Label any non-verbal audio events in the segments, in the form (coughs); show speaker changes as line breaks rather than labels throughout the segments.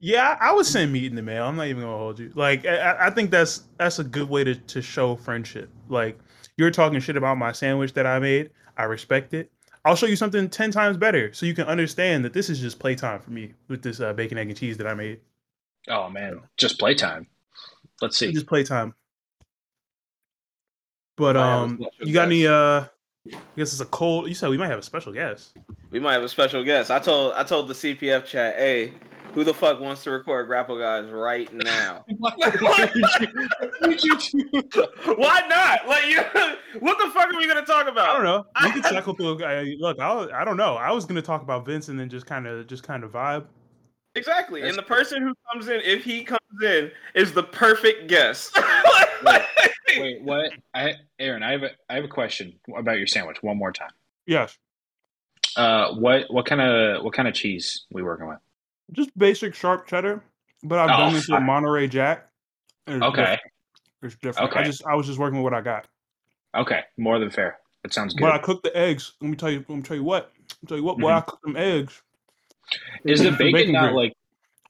Yeah, I would send meat in the mail. I'm not even gonna hold you. Like, I, I think that's that's a good way to to show friendship. Like, you're talking shit about my sandwich that I made. I respect it. I'll show you something ten times better, so you can understand that this is just playtime for me with this uh, bacon, egg, and cheese that I made.
Oh man, just playtime. Let's see.
Just playtime. But
Might have a
um, you got any? Uh, I guess it's a cold. You said we might have a special guest.
We might have a special guest. I told I told the CPF chat, hey, who the fuck wants to record Grapple Guys right now? (laughs) Why not? Like you, what the fuck are we gonna talk about?
I don't know. We can (laughs) cycle through. I, look, I, I don't know. I was gonna talk about Vince and then just kind of just kind of vibe.
Exactly.
That's
and the person who comes in, if he comes in, is the perfect guest. (laughs)
Wait, what? I Aaron, I have a I have a question about your sandwich. One more time.
Yes,
Uh, what what kind of what kind of cheese we working with?
Just basic sharp cheddar, but I've
Oh,
done this with. Monterey Jack. it's
Okay,
different. it's different. I just I was just working with what I got.
okay, more than fair. That sounds good.
But I cooked the eggs. Let me tell you. Let me tell you what. Let me tell you what. Boy, I mm-hmm. cooked them eggs.
Is the
With
bacon, not
grease.
like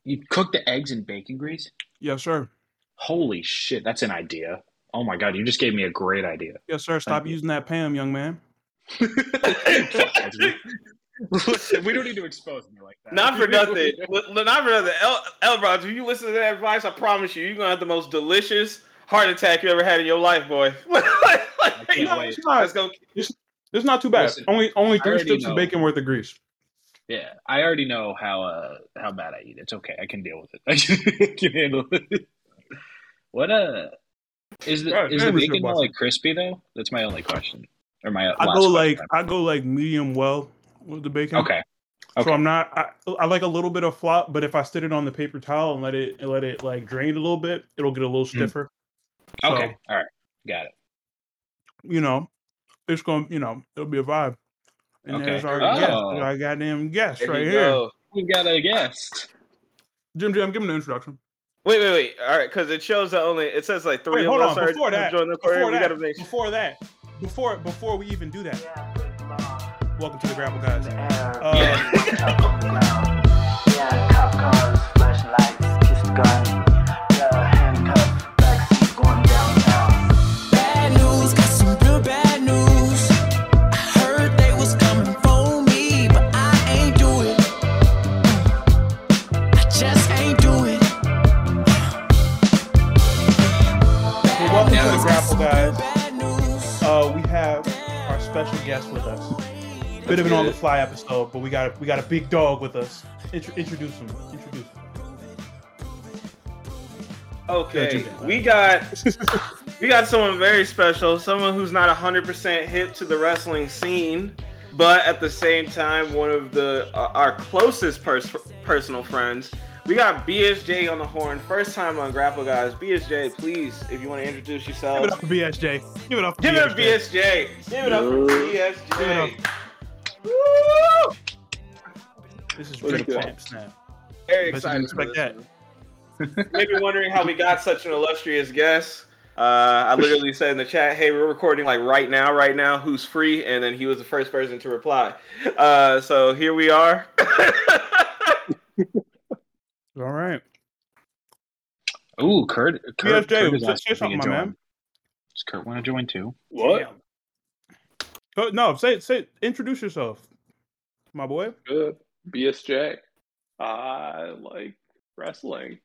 you cook the eggs in bacon grease?
Yes, sir.
Holy shit, that's an idea. Oh my god, you just gave me a great idea.
Yes, sir. Stop
Thank you.
using that Pam, young man. (laughs)
Listen, we don't need to expose me like that.
not for (laughs) nothing. Li- not for nothing. El, El Bronx, if you listen to that advice, I promise you, you're gonna have the most delicious heart attack you ever had in your life, boy. (laughs)
can't wait.
It's not,
Let's go.
it's not too bad.
Listen,
only only three strips
know.
of bacon worth of grease.
Yeah, I already know how uh how bad I eat. It's okay. I can deal with it. (laughs) I can, can handle it. What uh is the
Right,
is the bacon more like crispy though? That's my only question. Or my
I
last
go like
question.
I go like medium well with the bacon.
Okay.
So I'm not. I, I like a little bit of flop, but if I sit it on the paper towel and let it and let it like drain a little bit, it'll get a little mm. stiffer. So,
Okay. All right. Got it.
you know, it's gonna. You know, it'll be a vibe. And
Okay.
there's our guest.
Oh.
Our goddamn guest
There
right
you
here.
go.
We got a guest.
Jim Jim, give him the introduction.
Wait, wait, wait. All right, because it shows that only it says like three
Wait,
of
hold
us
on.
are
Before that,
joining the
before
recording. We
that,
gotta make sure.
before that, before before we even do that, welcome to the Grapple Guys.
Yeah.
Welcome to the Grapple, guys. Yeah. (laughs)
Bad news. Got some real bad news. Heard they was coming from me, but I ain't do it. I just ain't do it.
Welcome to the grapple, guys. Uh, we have our special guest with us. Bit of an on the fly episode, but we got a, we got a big dog with us. Intro, introduce him. Introduce him.
Okay, we got we got someone very special, someone who's not 100% hip to the wrestling scene, but at the same time one of the uh, our closest pers- personal friends. We got BSJ on the horn, first time on Grapple Guys. BSJ, please, if you want to introduce yourself.
Give it up for BSJ. Give it up for
give it up,
BSJ.
BSJ. Give it up for BSJ.
Woo! This is
really
Drake
good?
Snap.
Very
Bet
excited for
expect
this one. (laughs) Maybe wondering how we got such an illustrious guest. Uh, I literally said in the chat, "Hey, we're recording like right now, right now. Who's free?" And then he was the first person to reply. Uh, so here we are. (laughs)
All right.
Ooh, Curt. Curt,
BSJ,
Curt is
say-
asking
say
if he can
something, my
join.
man.
Does Curt want to join too?
What?
Go- No, say say introduce yourself, my boy.
Good. BSJ. I like wrestling.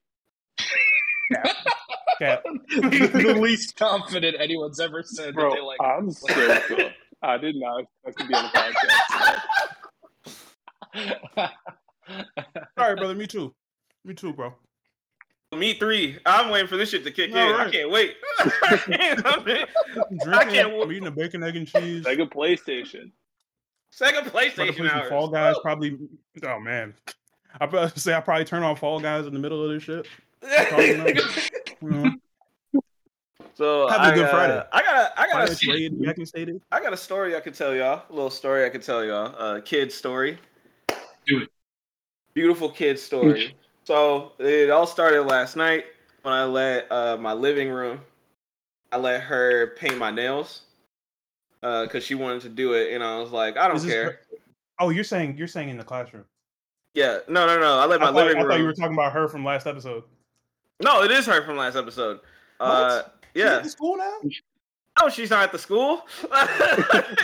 Cat. (laughs)
the least confident anyone's ever said
Bro,
that they like.
I'm so good. I did not expect to be on the podcast.
All right, (laughs) brother. Me too. Me too, bro.
Me three. I'm waiting for this shit to kick
All
in. I can't wait. (laughs) (laughs) I can't- I'm in.
I'm drinking.
can't
I'm eating a bacon, egg, and cheese.
Sega PlayStation.
Second
About
PlayStation
some
hours.
Fall Guys. Probably. Oh man. I probably say I probably turn on Fall Guys in the middle of this shit. (laughs) You
so
Have a
I,
good
uh,
Friday.
I got a, I got a,
Friday trade, Jack and Sadie.
I got a story I could tell y'all. A little story I could tell y'all. A kid story.
Do it.
Beautiful kid story. So it all started last night when I let uh, my living room. I let her paint my nails because she wanted to do it, and I was like, I don't
Is
care.
her- Oh, you're saying you're saying in the classroom.
Yeah, no, no, no. I let
I
my
thought,
living room.
I thought you were talking about her from last episode.
No, it is her from last episode. Uh,
She's
yeah.
at the school now.
Oh, she's not at the school. (laughs)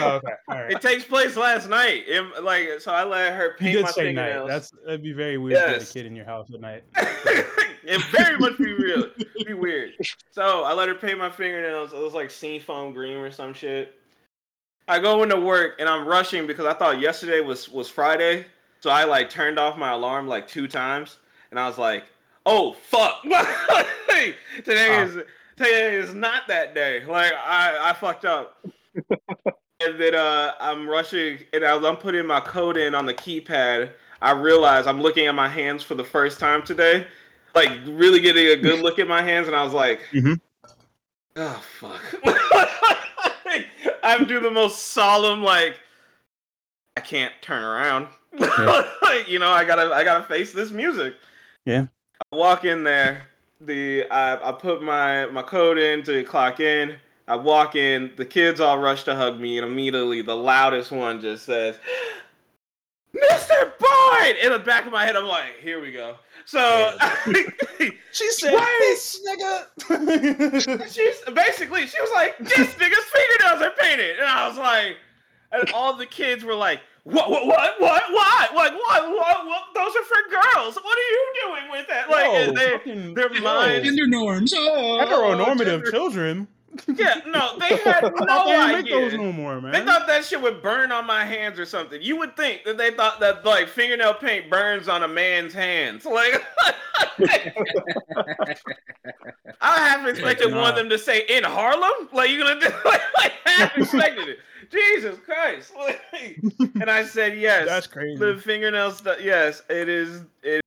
Oh, okay, all right.
It takes place last night. It- like, so I let her
You
paint
did
my
say night.
fingernails.
That's that'd be very weird to have a kid in your house at night. (laughs)
it very much be real, be weird. So I let her paint my fingernails. It was like sea foam green or some shit. I go into work and I'm rushing because I thought yesterday was was Friday. So I like turned off my alarm like two times, and I was like, "Oh fuck, (laughs) today
Ah.
is today is not that day. Like I I fucked up." (laughs) and then uh, I'm rushing, and as I'm putting my code in on the keypad, I realize I'm looking at my hands for the first time today, like really getting a good look at my hands, and I was like,
Mhm.
"Oh fuck!" (laughs) I do the most solemn, like, I can't turn around. like, (laughs) you know, I gotta, I gotta face this music.
Yeah.
I walk in there. The I, I put my my code in to clock in. I walk in. The kids all rush to hug me, and immediately the loudest one just says, "Mr. Boyd!" In the back of my head, I'm like, "Here we go." So (laughs)
She
said,
"This nigga." (laughs)
she's basically she was like, "This nigga's fingernails are painted," and I was like, and all the kids were like, "What? What? What? What? What? Like what? What? what? Those are for girls. What are you doing with that?" Like
No,
they,
fucking-
their
no.
minds.
Gender norms. Oh,
Heteronormative
gender-
children.
Yeah, no, they (laughs) had no
they make
idea.
those no more, man.
They thought that shit would burn on my hands or something. You would think that they thought that like fingernail paint burns on a man's hands. Like (laughs) I half expected one of them to say in Harlem. Like you gonna do like, (laughs) like half expected it. Jesus Christ. And I said yes.
That's crazy.
The fingernail stuff. Yes, it is. It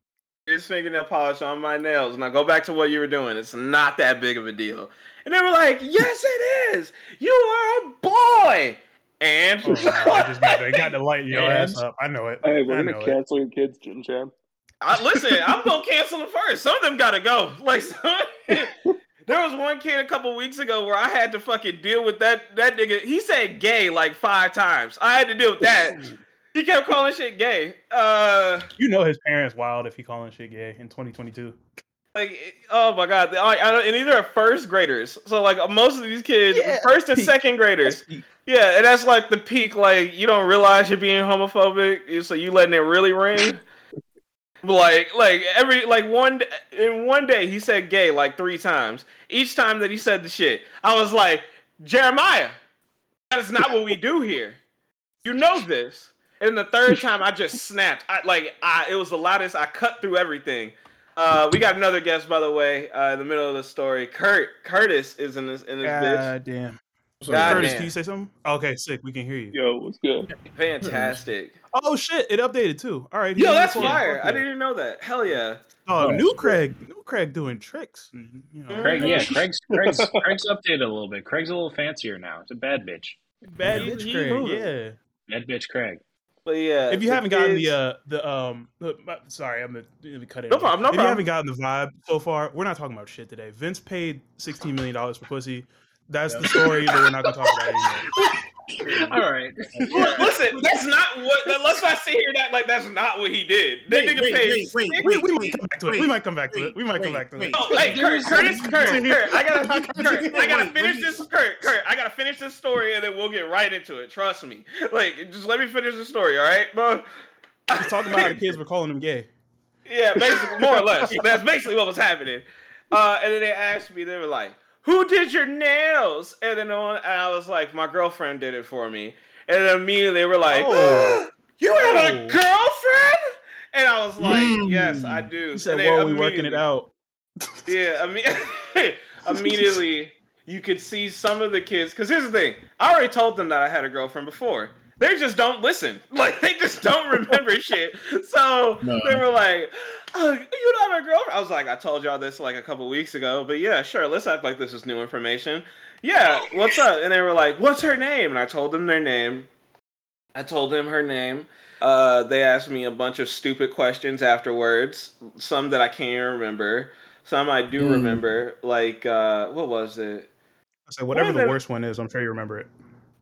is fingernail polish on my nails. Now go back to what you were doing. It's not that big of a deal. And they were like, "Yes, it is. You are a boy." And
Oh, I just got to, got to light your
And-
ass up. I know it.
Hey, we're gonna cancel your kids, Jim Chan.
I, listen, I'm gonna cancel them first. Some of them gotta go. Like some, (laughs) there was one kid a couple weeks ago where I had to fucking deal with that that nigga. He said gay like five times. I had to deal with that. He kept calling shit gay. Uh,
You know his parents wild if he calling shit gay in 2022.
like oh my god, I, I and these are first graders. So like most of these kids,
Yeah,
first and
peak.
second graders. Yeah, and that's like the peak. Like you don't realize you're being homophobic, so you letting it really ring. Like, like every like one in one day he said gay like three times. Each time that he said the shit, I was like, Jeremiah, that is not what we do here. You know this. And the third time, I just snapped. I like, I it was the loudest. I cut through everything. Uh, we got another guest, by the way, uh, in the middle of the story. Curt Curtis is in this in this bitch.
God damn.
God
Curtis,
damn.
can you say something? Okay, sick. We can hear you.
Yo, what's good?
Fantastic.
Oh shit, it updated too. All right.
Yo, that's
on
fire.
Fuck
I didn't even know that. Hell yeah.
Oh, new Craig, new Craig doing tricks. and, You know,
Craig, yeah, Craig's Craig's Craig's updated a little bit. Craig's a little fancier now. It's a bad bitch.
bad
He-
bitch
he
Craig.
moving.
Yeah.
Bad bitch Craig.
But yeah.
If you haven't gotten the
kids-
uh the um the, uh, sorry I'm gonna, let me cut it.
No
off.
problem, no
if you haven't gotten the vibe so far, we're not talking about shit today. Vince paid sixteen million dollars for pussy. That's the story that we're not gonna talk about anymore. (laughs)
All right. (laughs)
Listen, that's not what. Let's not sit here that like that's not what he did. That
Wait,
nigga
wait,
paid.
wait, wait,
We,
wait,
we might come back to it. We might come back to it. We might come
wait,
back to it.
wait.
Oh, hey, Curt, Curtis, Curt, Curt, I gotta, (laughs) Curt, I gotta finish this, Curt, Curt, I gotta finish this story, and then we'll get right into it. Trust me. Like, just let me finish the story, all right, bro?
Just talking about how the kids were (laughs) calling him gay.
Yeah, basically, more or less. That's basically what was happening. Uh, and then they asked me, they were like, "Who did your nails?" And then on, and I was like, "My girlfriend did it for me." And then immediately they were like,
Oh. (gasps)
"You have a
Oh.
girlfriend?" And I was like,
Mm.
"Yes, I do."
He said,
And
"Whoa, we working it out."
Yeah, imme- (laughs) immediately you could see some of the kids. Because here's the thing: I already told them that I had a girlfriend before. They just don't listen. (laughs) Like they just don't remember (laughs) shit. So
No.
they were like, oh, "You don't have a girlfriend?" I was like, "I told y'all this like a couple weeks ago, but yeah, sure. Let's act like this is new information." Yeah, what's up? And they were like, "What's her name?" And I told them their name. I told them her name. Uh, they asked me a bunch of stupid questions afterwards. Some that I can't remember. Some I do
Hmm.
remember. Like uh, what was it?
I said, whatever
What
the
it?
worst one is, I'm sure you remember it.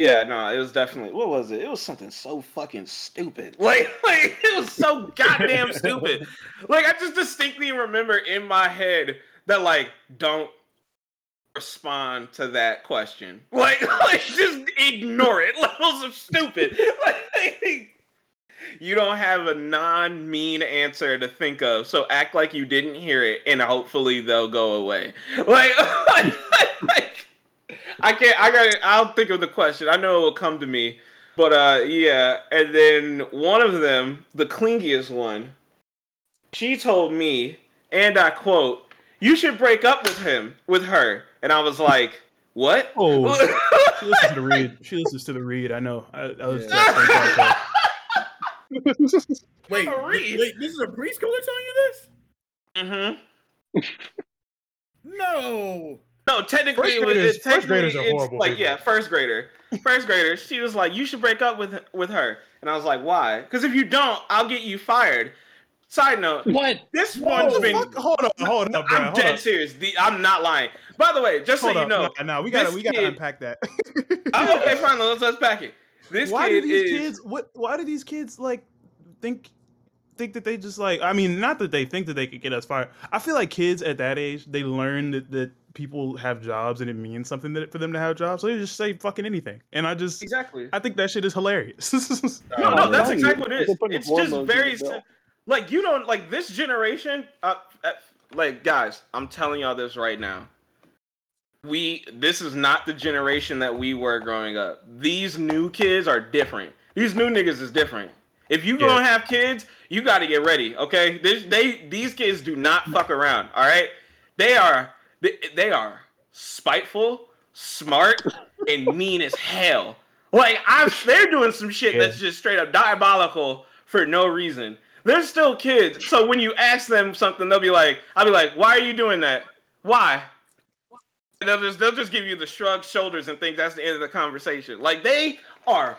Yeah, no, it was definitely what was it? It was something so fucking stupid. (laughs) Like, like it was so goddamn stupid. Like I just distinctly remember in my head that like don't respond to that question. (laughs) Like, like just ignore it. (laughs) Levels of stupid. Like, you don't have a non-mean answer to think of, so act like you didn't hear it, and hopefully they'll go away. Like, like I can't. I got. I'll think of the question. I know it will come to me, but uh, yeah. And then one of them, the clingiest one, she told me, and I quote, "You should break up with him, with her." And I was like, "What?"
Oh, she listens to the (laughs) read. She listens to the read. I know. I, I was
Yeah.
just (laughs)
Wait, wait, this is a preschooler telling you this?
mm-hmm.
No.
No, technically,
First
it was,
graders-
it,
first graders
technically
are
it's
horrible
Like,
people.
yeah, first grader, first grader. She was like, "You should break up with with her," and I was like, "Why?" Because if you don't, I'll get you fired. Side note:
What?
This one's
Whoa,
been.
fuck- hold up, hold up, bro.
I'm
hold
dead
up.
serious. The, I'm not lying. By the way, just
Hold
so you know,
no, no, we gotta we gotta
kid-
unpack that. (laughs)
I'm okay, fine. Let's let's back it. This
why do these
is.
kids what why do these kids like think think that they just like I mean not that they think that they could get us fired. I feel like kids at that age they learn that, that people have jobs and it means something that, for them to have jobs. So they just say fucking anything. And I just
Exactly.
I think that shit is hilarious. (laughs)
No, no, that's
telling
exactly what it
they're
is.
putting
It's just very
the
like you don't like this generation. Uh, uh, like guys, I'm telling y'all this right now. We this is not the generation that we were growing up. These new kids are different. These new niggas is different. If you
Yeah.
gonna have kids, you got to get ready. Okay, this, they these kids do not fuck around. All right, they are they, they are spiteful, smart, and (laughs) mean as hell. Like I'm, they're doing some shit
Yeah.
that's just straight up diabolical for no reason. They're still kids, so when you ask them something, they'll be like, "I'll be like, why are you doing that? Why?" And they'll just they'll just give you the shrug shoulders and think that's the end of the conversation. Like they are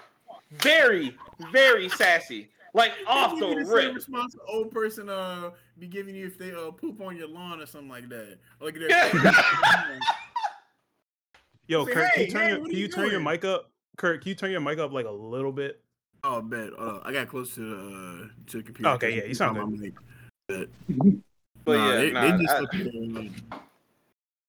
very very sassy, like off
Give
the
you the same
rip.
response an old person uh be giving you if they uh poop on your lawn or something like that. Or like
Yo,
Say,
Curt, can you turn
hey,
your can
you
you turn your mic up? Curt, can you turn your mic up like a little bit?
oh bet. Uh, I got close to uh to the computer.
Okay, yeah, you sound
On my mic. But, (laughs)
But
nah,
yeah,
they,
nah,
they just
I-
up there, uh,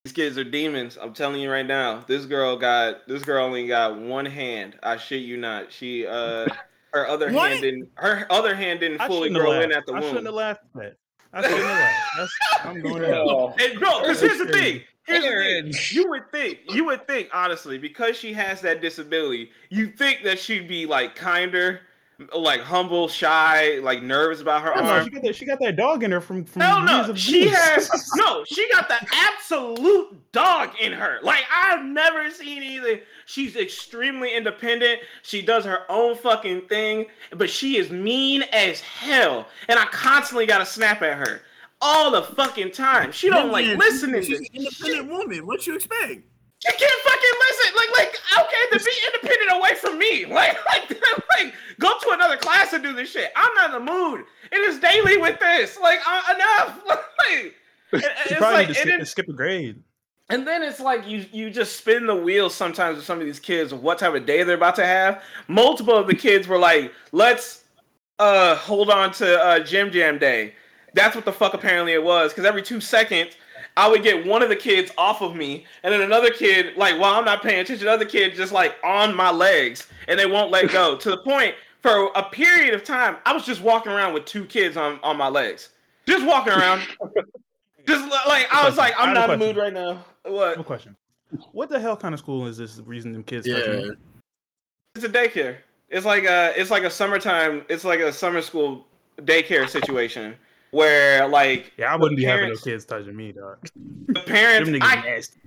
These kids are demons. I'm telling you right now. This girl got this girl only got one hand. I shit you not. She uh her other
What?
hand didn't her other hand didn't
I
fully grow
laughed.
in at the
I shouldn't have laughed at that. I shouldn't have laughed. That's, I'm going to hell.
And bro, because here's the thing. Here's the thing. You would think, you would think, honestly, because she has that disability, you think that she'd be like kinder, like humble, shy, like nervous about her
Oh, no,
arm.
she got that. She got that dog in her from from
Hell no,
of
she
abuse.
has (laughs) no. She got the absolute dog in her. Like I've never seen anything. She's extremely independent. She does her own fucking thing, but she is mean as hell. And I constantly gotta snap at her all the fucking time. She don't like
man,
listening
She's
to
an independent woman. What you expect?
She can't fucking listen. Like, like, okay, to be independent away from me. (laughs) Like, like, like, go to another class and do this shit. I'm not in the mood. It is daily with this. Like, uh, enough. (laughs) Like, it's
probably
like,
need to skip,
then,
skip a grade.
and then it's like you you just spin the wheels sometimes with some of these kids of what type of day they're about to have. Multiple of the kids were like, let's uh hold on to uh Jim Jam Day. That's what the fuck apparently it was. Because every two seconds, I would get one of the kids off of me, and then another kid, like while I'm not paying attention, another kid just like on my legs, and they won't let go. to the point for a period of time, I was just walking around with two kids on on my legs, just walking around. (laughs) just like I was like,
I
I'm not in the mood right now. What?
No
What?
question. What the hell kind of school is this? Reason them kids?
Yeah.
you?
It's a daycare. It's like a it's like a summertime. It's like a summer school daycare situation where like
Yeah, I wouldn't be having no kids touching me, dog.
the parents.
Them
I,
nasty.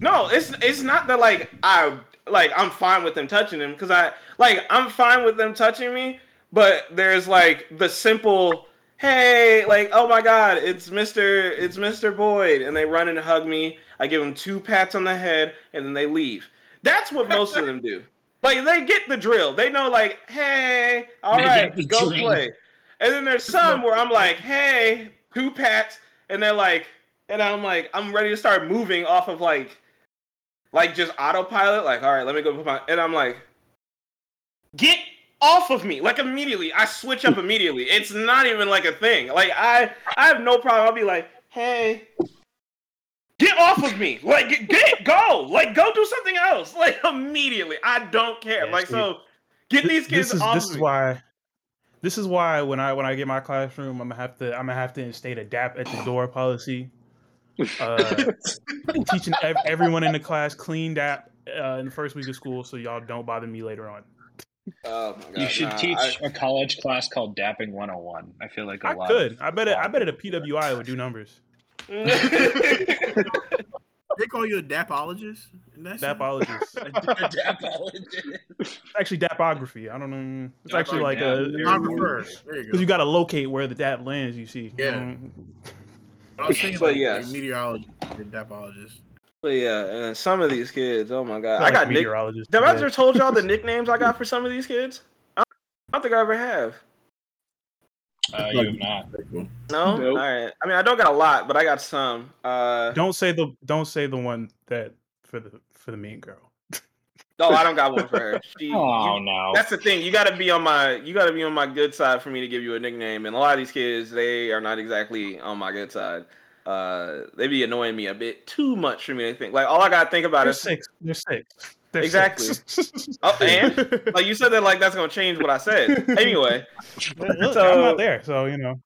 No, it's it's not that like I like I'm fine with them touching them because I like I'm fine with them touching me, but there's like the simple hey like oh my god it's Mr. it's Mr. Boyd and they run and hug me. I give them two pats on the head and then they leave. That's what most of them do. Like they get the drill. They know like hey all
They
right go
drill.
play. And then there's some where I'm like hey two pats? And they're like and I'm like I'm ready to start moving off of like like just autopilot, like, all right, let me go put my and I'm like, get off of me. Like immediately. I switch up immediately. It's not even like a thing. Like i i have no problem. I'll be like hey get off of me. Like get, get go. Like go do something else. Like (laughs) immediately. I don't care.
Yeah,
like so get these kids
this is
off
this
of
is
me.
why this is why when I when I get my classroom, I'm gonna have to I'm gonna have to instate a DAP at the door policy. Uh, (laughs) teaching ev- everyone in the class clean DAP uh, in the first week of school, so y'all don't bother me later on.
oh my god
You should
nah,
teach
I-
a college class called Dapping 101. I feel like a
I
lot.
could. I bet. It, I bet it a PWI would do numbers. (laughs) (laughs)
They call you a dapologist? And that's
Dapologist. (laughs)
Dapologist.
actually, dapography. I don't know. It's actually like
yeah,
a
there
I
you go.
prefer. You
because you got to locate where the DAP lands. You see.
Yeah.
Um,
I was thinking (laughs)
But
like,
yes.
like meteorologist, or dapologist.
but yeah and some of these kids oh my god
like
i got nick
meteorologist.
have i ever told y'all the (laughs) nicknames i got for some of these kids I don't think i ever have
Uh, you have not.
No
Nope.
all right i mean i don't got a lot but i got some uh
Don't say the don't say the one that for the for the mean girl.
no (laughs) i don't got one for her (laughs) she,
Oh
you-
no.
That's the thing. You got to be on my you got to be on my good side for me to give you a nickname. And a lot of these kids, they are not exactly on my good side. Uh, they be annoying me a bit too much for me to think. Like all I gotta think about
They're
is
six. They're six. They're
Exactly. oh, and (laughs) like you said that like that's gonna change what I said. Anyway,
Look,
So-
I'm not there, so you know.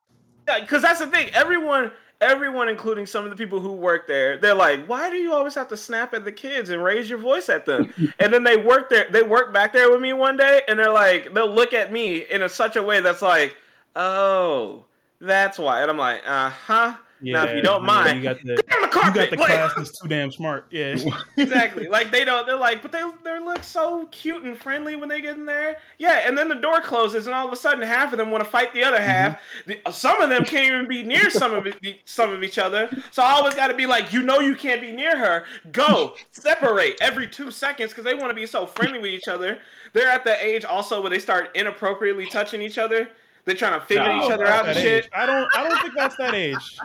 because that's the thing. Everyone, everyone, including some of the people who work there, they're like, "Why do you always have to snap at the kids and raise your voice at them?" and then they work there. They work back there with me one day, and they're like, they'll look at me in a, such a way that's like, "Oh, that's why." And I'm like, "Uh huh." Now, if you don't mind,
you got the
Get on the
you got the
Like-
class that's too damn smart. Yeah. (laughs)
exactly. Like they don't. They're like, but they they look so cute and friendly when they get in there. Yeah, and then the door closes, and all of a sudden, half of them want to fight the other half. Mm-hmm. The, uh, some of them can't even be near some of it, some of each other. So I always got to be like, you know, you can't be near her. Go separate every two seconds because they want to be so friendly with each other. They're at the age also where they start inappropriately touching each other. They're trying to figure
No,
each other out and shit.
age. I don't. I don't think that's that age.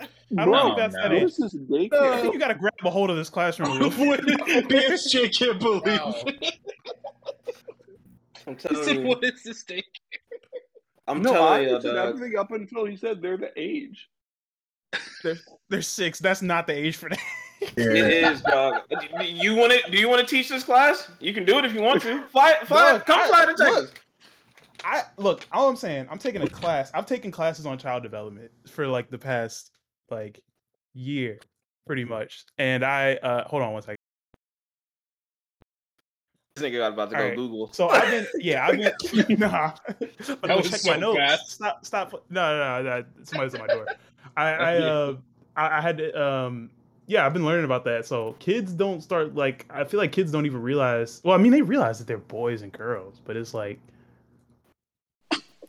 I don't
Bro,
think that's that age.
This is
I think you got to grab a hold of this classroom. real (laughs) quick.
BSJ can't believe
Wow.
it.
I'm (laughs) telling
said,
you.
what is this thing?
I'm
no,
telling you,
answered
dog.
everything up until he said they're the age.
They're six. That's not the age for that.
It (laughs) is, dog. Do you want to? Do you want to teach this class? You can do it if you want to. Fly, fly,
Look,
come
I-
fly to Texas.
look. I look. All I'm saying, I'm taking a class. I've taken classes on child development for like the past like year, pretty much. And I uh hold on one second.
This nigga got about to go
Alright.
Google.
So I've been, (laughs) yeah, I've been, (laughs) (laughs) nah. But go
was
check
so
my notes.
fast.
Stop, stop. No, no, no, no. Somebody's at my door. I, I, uh, I, I had to, um, yeah, I've been learning about that. So kids don't start like, I feel like kids don't even realize. Well, I mean, they realize that they're boys and girls, but it's like,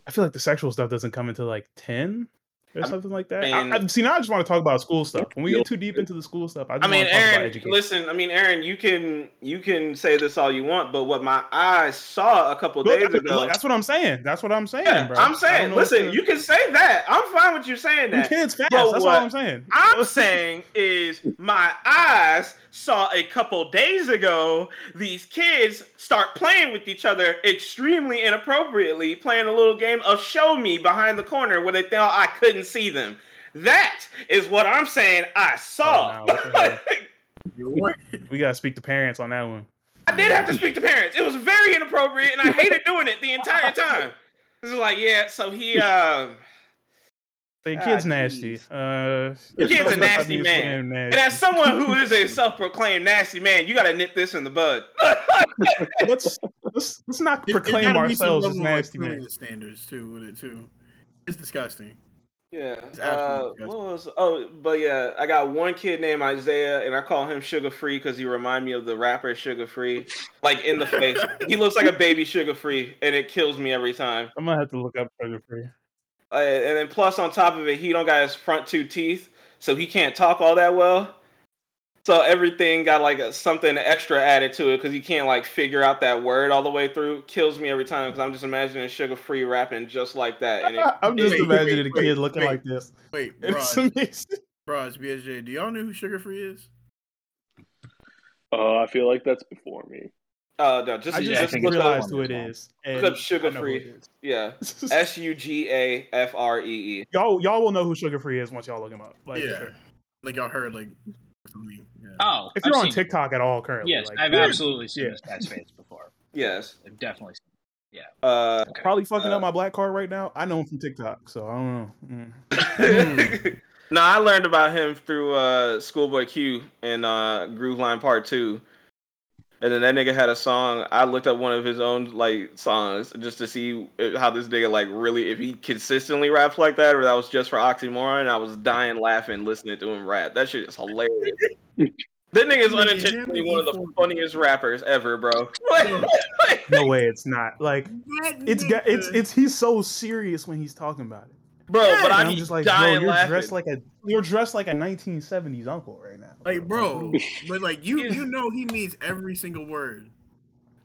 I feel like the sexual stuff doesn't come until like ten or
I'm-
something like that.
mean-
I, I, see, now I just want to talk about school stuff. When we get too deep into the school stuff, I, just
I mean,
want to talk about
Aaron, listen. I mean, Aaron, you can you can say this all you want, but what my eyes saw a couple
Look,
days
look,
ago.
that's what I'm saying. That's what I'm saying,
Yeah,
bro.
I'm saying, listen, you can say that. I'm fine with you saying that.
kids fast.
But
That's
what-
all I'm saying.
I'm saying is my eyes saw a couple days ago these kids start playing with each other extremely inappropriately, playing a little game of show me behind the corner where they thought I couldn't see them. That is what I'm saying I saw.
Oh, no, what the hell? (laughs)
You're right.
We gotta speak to parents on that one.
I did have to speak to parents. It was very inappropriate and I hated doing it the entire time. This is like, yeah, so he (laughs) uh
The
Ah,
kid's nasty. Uh,
The kid's a nasty man.
nasty.
and as someone who is a (laughs) self-proclaimed nasty man, you gotta nip this in the bud.
let's let's let's not
It- it
proclaim
gotta be some
ourselves as
level of, like,
nasty man.
standards too with it too. It's disgusting.
Yeah. Uh, what was? Oh, but yeah, I got one kid named Isaiah, and I call him Suga Free because he remind me of the rapper Suga Free, like in the face. he looks like a baby Suga Free, and it kills me every time.
I'm gonna have to look up Suga Free.
Uh, and then plus on top of it, he don't got his front two teeth, so he can't talk all that well. So everything got like a, something extra added to it because you can't like figure out that word all the way through. Kills me every time because I'm just imagining Suga Free rapping just like that. And it, (laughs)
I'm just
wait, (laughs)
imagining
wait,
a kid
wait,
looking
wait.
like this.
Wait, (laughs)
It's
Bros,
amazing.
Bros, BSJ, do y'all know who Suga Free is?
Uh, I feel like that's before me.
Uh, no, just
I
Yeah,
just,
I
just look
it's
up,
who it
Pokemon.
is. and
look up sugar
I know who
free. Yeah,
is.
S U G A F R E E.
y'all, y'all will know who Suga Free is once y'all look him up. Like,
yeah,
sure.
like y'all heard like something. Yeah.
Oh,
if
I've
you're on
seen it.
TikTok at all currently,
yes,
like,
I've
you're
absolutely seen
yeah.
this guy's face before.
Yes.
I've definitely seen. Yeah.
Uh,
probably fucking
Uh,
up my black card right now. I know him from TikTok, so I don't know. Mm. (laughs)
no, I learned about him through uh, Schoolboy Q and uh, Grooveline Part Two, and then that nigga had a song. I looked up one of his own like songs just to see how this nigga like really if he consistently raps like that or that was just for oxymoron. And I was dying laughing listening to him rap. That shit is hilarious. (laughs) that nigga is unintentionally one of the funniest rappers ever, bro. (laughs)
no way, it's not. Like
That
it's ga- it's it's he's so serious when he's talking about it.
Bro, but I'm,
I'm just like,
dying
bro, you're
laughing.
dressed like a you're dressed like a 1970s uncle right now.
like, bro, (laughs) but like you, you know, he means every single word.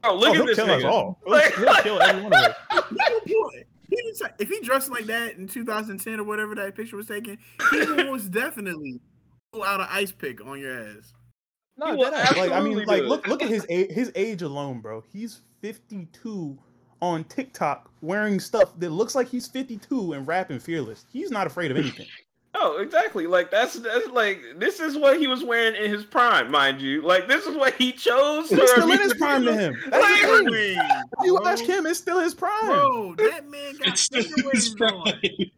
Oh, look
oh,
at
he'll
this
kill
nigga.
us all. (laughs) He'll,
Like-
he'll kill every one of us. (laughs)
He would. He was like- if he dressed like that in 2010 or whatever that picture was taken, he would most definitely pull out an ice pick on your ass.
No,
He will
that ass. like I mean, like look look at his age, his age alone, bro. He's 52 on TikTok wearing stuff that looks like he's 52 and rapping fearless. He's not afraid of anything. (laughs)
Oh, exactly. Like that's that's like this is what he was wearing in his prime, mind you. Like this is what he chose.
It's still in his prime to him. That's the thing.
Please,
you ask him, it's still his prime.
Bro, that man got
It's
finger waves on. (laughs)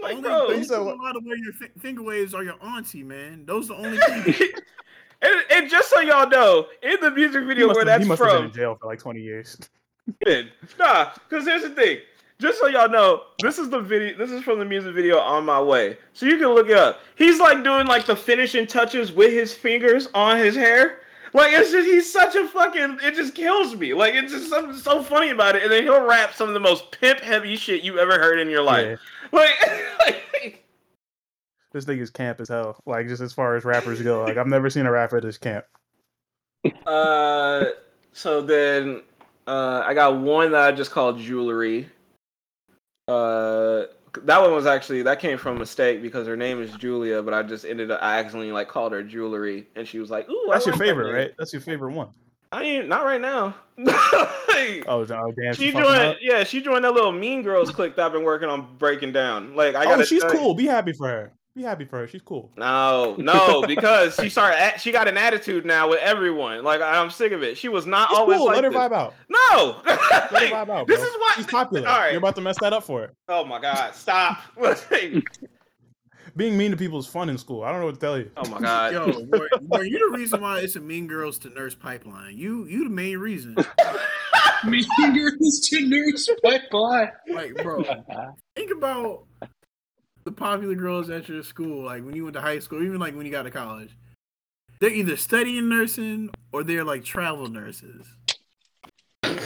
Like,
only
bro.
people
So-
know how to wear your fi- finger waves are your auntie, man. Those are the only people. (laughs)
and, and just so y'all know, in the music video where
have,
that's
he must have been
from,
in jail for like 20 years.
Nah, because here's the thing. Just so y'all know, this is the video. This is from the music video on my way, so you can look it up. He's like doing like the finishing touches with his fingers on his hair. Like it's just he's such a fucking. It just kills me. Like it's just something so funny about it, and then he'll rap some of the most pimp heavy shit you ever heard in your life.
Yeah. (laughs)
Like, like
This thing is camp as hell. Like just as far as rappers go. Like I've never seen a rapper this camp.
uh, so then uh, I got one that I just called jewelry. Uh, that one was actually that came from a mistake because her name is Julia, but I just ended up I accidentally like called her jewelry, and she was like, "Ooh, I
That's your
like that
favorite,
name."
right? That's your favorite one.
I ain't not right now. Like, (laughs)
Oh, oh damn.
she joined,
up.
yeah, she joined that little Mean Girls clique that I've been working on breaking down. Like, I
Oh,
got.
she's cool. Be happy for her. Be happy for her. She's cool.
No, no, (laughs) because she started. At, she got an attitude now with everyone. Like I'm sick of it. She was not
She's
always
cool.
like
Let her
this.
vibe out.
No, (laughs)
Let her vibe out.
this
bro.
is what
she's popular.
All right.
You're about to mess that up for her.
Oh my god, stop! (laughs)
Being mean to people is fun in school. I don't know what to tell you.
oh my god.
Yo, boy, boy, you the reason why it's a Mean Girls to Nurse Pipeline. You, you the main reason.
Mean girls to nurse pipeline.
Like, bro, think about the popular girls at your school. Like when you went to high school, even like when you got to college. They're either studying nursing or they're like travel nurses.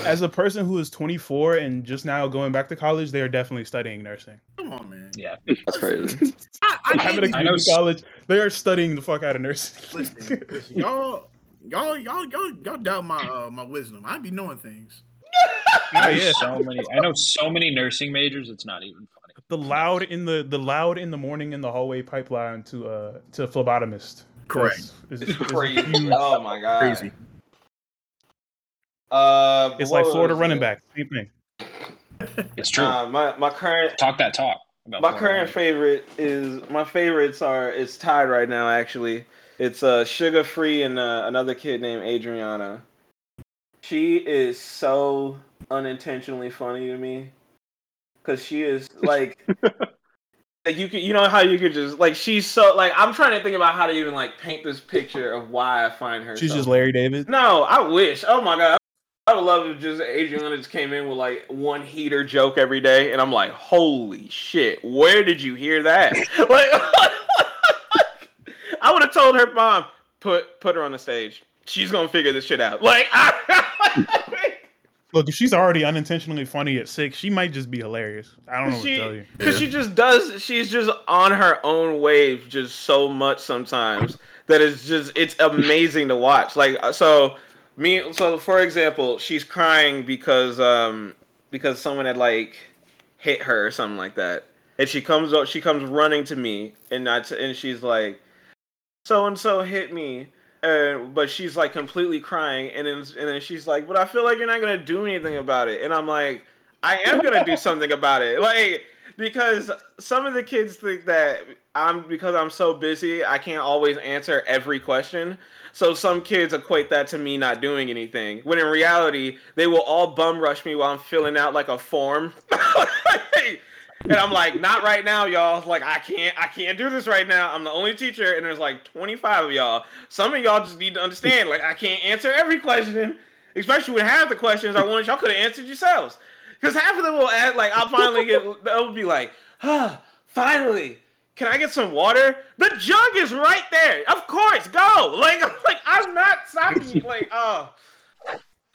As a person who is 24 and just now going back to college, they are definitely studying nursing.
Come on, man.
Yeah.
That's crazy. (laughs)
I, I
I'm
can't
in a
I know
college. They are studying the fuck out of nursing.
listen, (laughs) listen, y'all, y'all, y'all, y'all, y'all doubt my uh, my wisdom. I be knowing things. (laughs)
I know so many. I know so many nursing majors. It's not even funny.
The loud in the the loud in the morning in the hallway pipeline to uh to phlebotomist.
Correct.
That's- is- is
crazy.
huge-
Oh my god.
Crazy.
Uh,
It's like Florida running
it?
back. Same thing.
It's true.
Uh, my my current
talk that talk. about
my
Florida.
current favorite is my favorites are it's tied right now actually. It's uh sugar free and uh, another kid named Adriana. She is so unintentionally funny to me because she is (laughs) like like you could you know how you could just like she's so like I'm trying to think about how to even like paint this picture of why I find her.
She's
so
just Larry David.
no, I wish. Oh my god. I would love if just Adriana just came in with like one heater joke every day, and I'm like, holy shit, where did you hear that? (laughs) like, (laughs) I would have told her mom, put put her on the stage. She's gonna figure this shit out. Like,
Look, if she's already unintentionally funny at six, she might just be hilarious. I don't know what to tell you.
because she just does. She's just on her own wave, just so much sometimes that is just it's amazing to watch. Like, uh, so me, so for example, she's crying because um because someone had like hit her or something like that, and she comes up, she comes running to me, and I t- and she's like, so and so hit me. And but she's like completely crying, and then and then she's like, "But I feel like you're not gonna do anything about it," and I'm like, "I am gonna do something about it," like because some of the kids think that I'm because I'm so busy, I can't always answer every question. So some kids equate that to me not doing anything. When in reality, they will all bum rush me while I'm filling out like a form. (laughs) and I'm like, not right now, y'all. Like I can't I can't do this right now. I'm the only teacher and there's like 25 of y'all. Some of y'all just need to understand like I can't answer every question, especially when half the questions I ones y'all could have answered yourselves. Cuz half of them will add like I'll finally get (laughs) they'll be like, "Ah, finally. Can I get some water? The jug is right there. Of course, go. Like, (laughs) like I'm not stopping you. Like, (laughs) oh,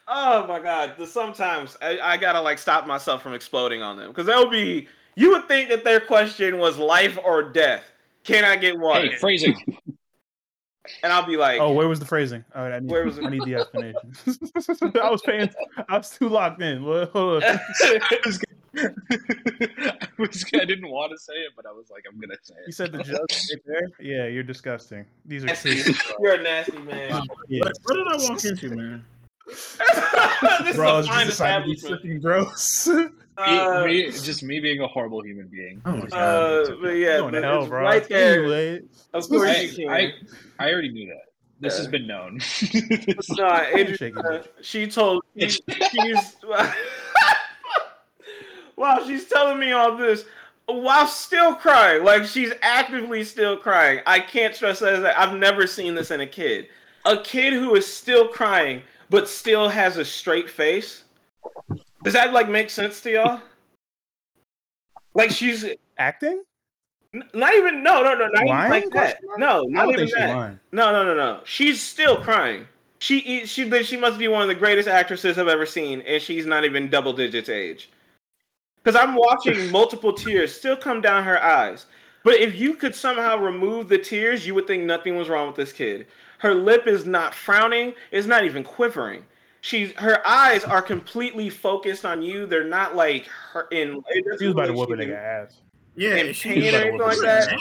oh my god. The, sometimes I, I gotta like stop myself from exploding on them because they'll be. You would think that their question was life or death. Can I get water?
Hey, phrasing. (laughs)
and I'll be like,
Oh, where was the phrasing? All right, I need,
Where was it?
I need the explanation. (laughs) I was paying. I was too locked in. Hold on. (laughs)
I, was, gonna- I was- I didn't want to say it, but I was like, I'm gonna say it.
You said the jug right there. Yeah, you're disgusting. These are two.
You're a nasty man.
Oh, yeah.
What, what did I walk into, man?
this
Bro,
is a fine
just decided to be
establishment.
freaking gross.
Uh,
me, me- just me being a horrible human being.
Oh my god.
uh, but yeah,
Going
but
hell, bro.
right there.
Anyway,
Of course
I,
you can.
I, I already knew that. This has been known.
No, Adriana,
Shaking bitch.
she told (laughs) she, she's (laughs) wow, she's telling me all this while still crying. Like she's actively still crying. I can't stress that. that I've never seen this in a kid. A kid who is still crying but still has a straight face. Does that like make sense to y'all? Like she's n-
acting?
not even no no no not even like that. No, not even that.
lying.
No, no, no, no. She's still crying. She she she must be one of the greatest actresses I've ever seen, and she's not even double digits age. Because I'm watching (laughs) multiple tears still come down her eyes. But if you could somehow remove the tears, you would think nothing was wrong with this kid. Her lip is not frowning; it's not even quivering. She's her eyes are completely focused on you. They're not like her in. it doesn't
She was about to whoop a
like
nigga ass.
Yeah,
in
she
pain or
about to
anything like that.
ass.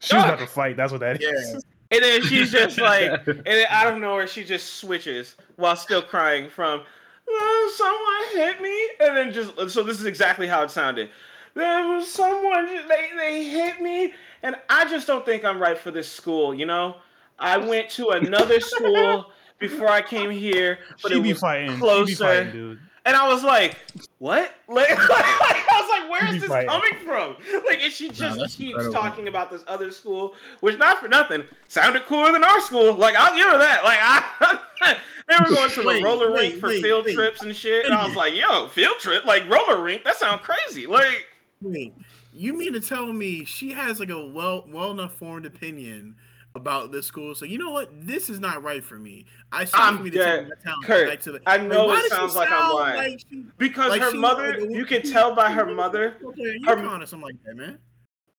She was about to fight. That's what that is.
Yeah.
And then she's just like, (laughs) and then out of nowhere, she just switches while still crying from, "Uh, someone hit me. And then just, so this is exactly how it sounded. There was someone, they, they hit me. And I just don't think I'm right for this school, you know? I went to another school (laughs) before I came here, but
she
it
be
was
fighting. She be
closer.
fighting, dude.
And I was like, what? (laughs) Like, I was like, where
You
is
be
this
fighting.
coming from? Like, and she just
that's
keeps
incredible.
talking about this other school, which not for nothing sounded cooler than our school. Like, I'll give her that. Like, I, (laughs) they were going to the roller
wait,
rink for
wait,
field
wait.
trips and shit, and I was (laughs) like, yo, field trip, like roller rink, that sounds crazy. Like,
Wait, you mean to tell me she has like a well well enough formed opinion about this school? So you know what? This is not right for me. I
I'm
stopped me to tell my talent
Curt,
back to the.
I know
why
it sounds like I'm lying.
like she-
because
like
her
she-
mother,
like,
you can tell by her mother,
Okay,
her-
or something like that, man.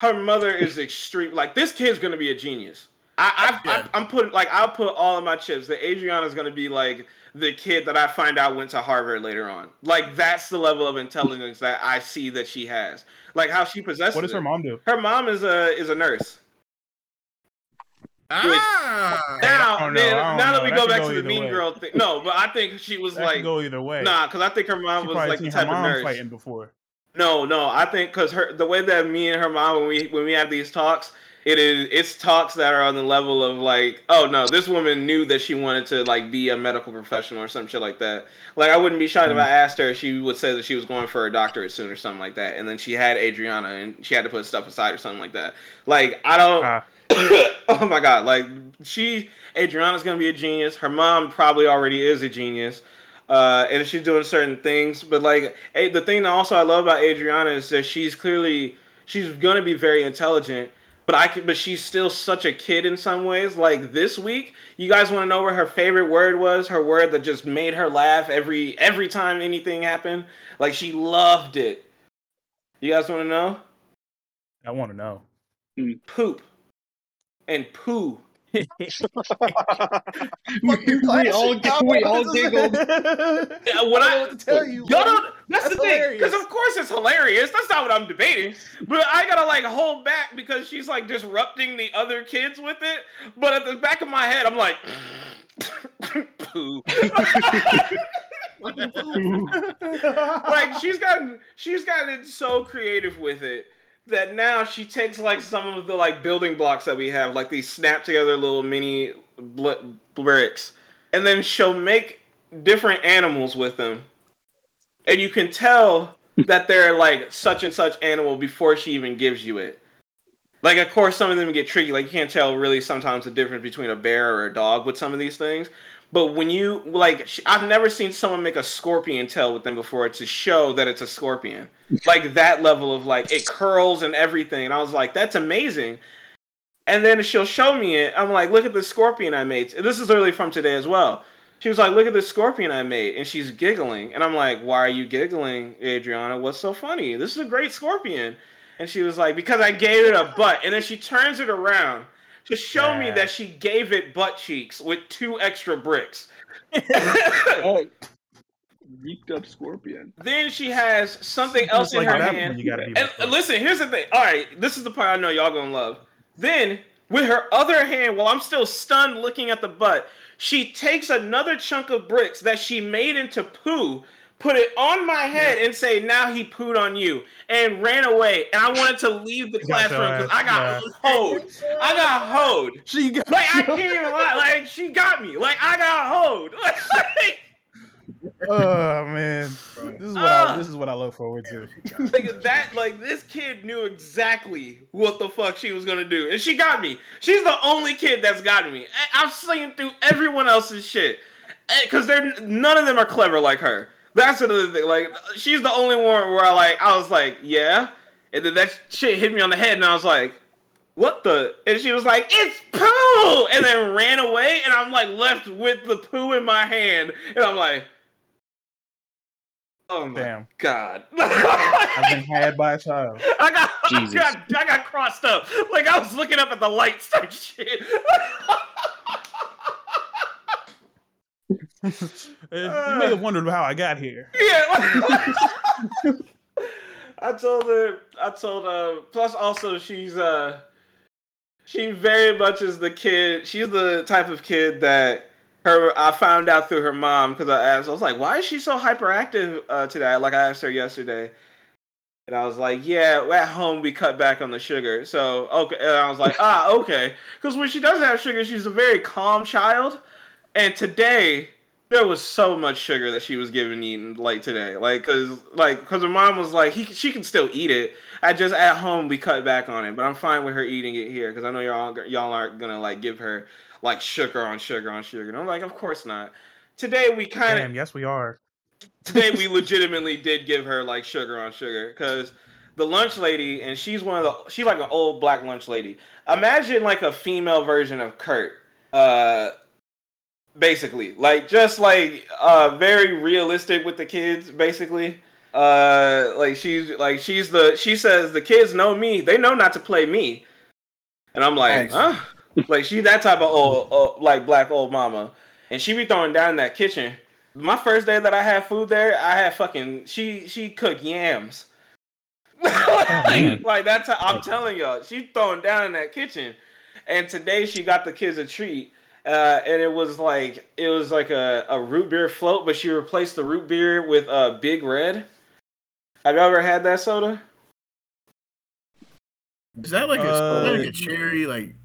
her mother is extreme. Like this kid's gonna be a genius. I, I've,
Yeah.
I've, I'm putting like I'll put all of my chips. That Adriana's gonna be like the kid that I find out went to Harvard later on. Like that's the level of intelligence that I see that she has. Like how she possesses.
What does her mom do?
Her mom is a is a nurse.
Ah,
Now,
I don't know,
then,
I don't
now that we go back
go
to the mean
way.
girl thing. No, but I think she was
That
like
go either way.
nah, because I think her mom
she
was
probably
like the type
her
of
mom
nurse.
fighting before.
No, no, I think because her the way that me and her mom when we when we have these talks, it is it's talks that are on the level of like, oh no, this woman knew that she wanted to like be a medical professional or some shit like that. Like I wouldn't be shocked if I asked her, she would say that she was going for a doctorate soon or something like that, and then she had Adriana and she had to put stuff aside or something like that. Like I don't.
Ah. (coughs)
oh my god, like she Adriana's gonna be a genius. Her mom probably already is a genius. Uh, and she's doing certain things, but like the thing that also I love about Adriana is that she's clearly she's gonna be very intelligent, but I can, but she's still such a kid in some ways. Like this week, you guys want to know what her favorite word was? Her word that just made her laugh every every time anything happened. Like she loved it. You guys want to know?
I want to know.
Poop and poo. (laughs)
we, we all we (laughs) all giggled.
Yeah, what I
what to tell you.
Y'all don't. That's,
That's
the thing, because of course it's hilarious. That's not what I'm debating. But I gotta like hold back because she's like disrupting the other kids with it. But at the back of my head, I'm like, (laughs) poo. like she's gotten she's gotten so creative with it that now she takes like some of the like building blocks that we have, like these snap together little mini bl- bricks, and then she'll make different animals with them, and you can tell that they're like such and such animal before she even gives you it. Like, of course, some of them get tricky. Like, you can't tell really sometimes the difference between a bear or a dog with some of these things. But when you like, I've never seen someone make a scorpion tail with them before to show that it's a scorpion. Like that level of like it curls and everything. And I was like, that's amazing. And then she'll show me it. I'm like, look at the scorpion I made. This is literally from today as well. She was like, look at the scorpion I made. And she's giggling. And I'm like, why are you giggling, Adriana? What's so funny? This is a great scorpion. And she was like, because I gave it a butt. And then she turns it around to show me that she gave it butt cheeks with two extra bricks. (laughs) (laughs)
Oh, geeked up scorpion.
then she has something else in
like
her hand.
when you gotta be
And listen, here's the thing. All right, this is the part I know y'all gonna love. Then, with her other hand, while I'm still stunned looking at the butt, she takes another chunk of bricks that she made into poo, put it on my head, and say, "Now he pooed on you," and ran away. And I wanted to leave the
You got your
classroom because I got
ass,
hoed. I got hoed.
She got
Like I can't even lie. Like she got me. Like I got hoed. Like, (laughs)
Oh man, this is what
Ah.
I, this is what I look forward to. (laughs)
like that like this kid knew exactly what the fuck she was gonna do and she got me she's the only kid that's gotten me I- i've seen through everyone else's shit because they're none of them are clever like her that's another thing like she's the only one where i like i was like yeah and then that shit hit me on the head and i was like what the and she was like it's poo and then ran away and i'm like left with the poo in my hand and i'm like oh my
Damn,
god (laughs)
I've been had by a child. (laughs)
I got,
Jesus.
I got, I got crossed up. Like I was looking up at the lights type shit. (laughs)
Uh, you may have wondered how I got here.
yeah. (laughs) I told her. I told her. Plus, also, she's uh, she very much is the kid. She's the type of kid that her. I found out through her mom because I asked. I was like, "Why is she so hyperactive uh, today?" Like I asked her yesterday. And I was like, yeah, at home we cut back on the sugar. So, okay. And I was like, ah, okay. Because when she doesn't have sugar, she's a very calm child. And today, there was so much sugar that she was giving eating like today. Like, cause, like, cause her mom was like, he, she can still eat it. I just at home we cut back on it, but I'm fine with her eating it here because I know y'all y'all aren't gonna like give her like sugar on sugar on sugar. And I'm like, of course not. Today we kind of
yes we are.
today we (laughs) legitimately did give her like sugar on sugar because the lunch lady and she's one of the she's like an old black lunch lady imagine like a female version of Curt uh basically like just like uh very realistic with the kids basically uh like she's like she's the she says the kids know me they know not to play me and i'm like
Nice.
huh like she that type of old, old like black old mama and she be throwing down in that kitchen my first day that I had food there, I had fucking she she cooked yams. (laughs) like, like that's how I'm telling y'all, she throwing down in that kitchen. And today she got the kids a treat. Uh, and it was like it was like a, a root beer float, but she replaced the root beer with a uh, Big Red. Have you ever had that soda?
Is that like a,
Uh,
like a cherry? Like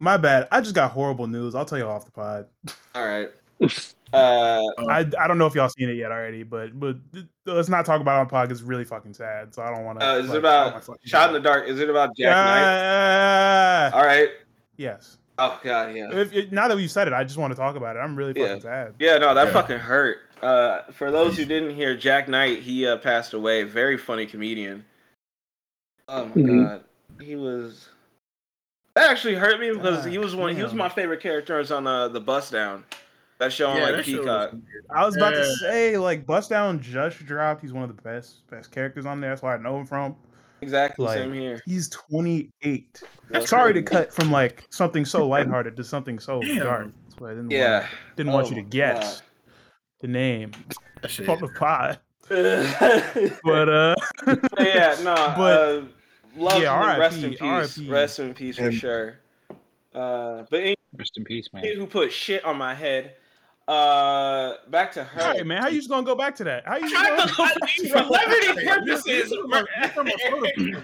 My bad. I just got horrible news. I'll tell you off the pod. (laughs)
All right. (laughs) Uh,
I, I don't know if y'all seen it yet already, but but let's not talk about it on pod. It's really fucking sad. So I don't want to.
uh, is it about Shot in the Dark? Is it about Jak Knight?
Yeah.
All right.
Yes.
Oh god, yeah.
If, if- now that we've said it, I just want to talk about it. I'm really fucking
Yeah.
sad.
Yeah, no, that
Yeah.
fucking hurt. Uh, for those who didn't hear, Jak Knight, he uh, passed away. Very funny comedian. Oh my
Mhm.
god, he was. That actually hurt me because
God
he was one. He was my favorite characters on uh, the Bust Down. That show on
yeah,
like
that show was
Peacock.
I was about to say like Bust Down just dropped. He's one of the best best characters on there. That's where I know him from.
Exactly.
Like,
same here.
He's 28.
That's
Sorry to cut from like something so (laughs) lighthearted to something so
Damn.
dark. That's why I didn't
Yeah.
want, didn't want you
Oh
to
my
guess the name (laughs)
That shit.
on the pod.
but
But uh,
yeah, (laughs) no.
But-
uh, love
yeah,
him rest in peace.
RIP.
Rest in peace for
And-
sure. Uh, but any
Rest in peace, man.
who put shit on my head. Uh, back to her.
hey man, how you just gonna go back to that? How you just gonna go back to
for
that?
levity purposes.
talking talking about photo-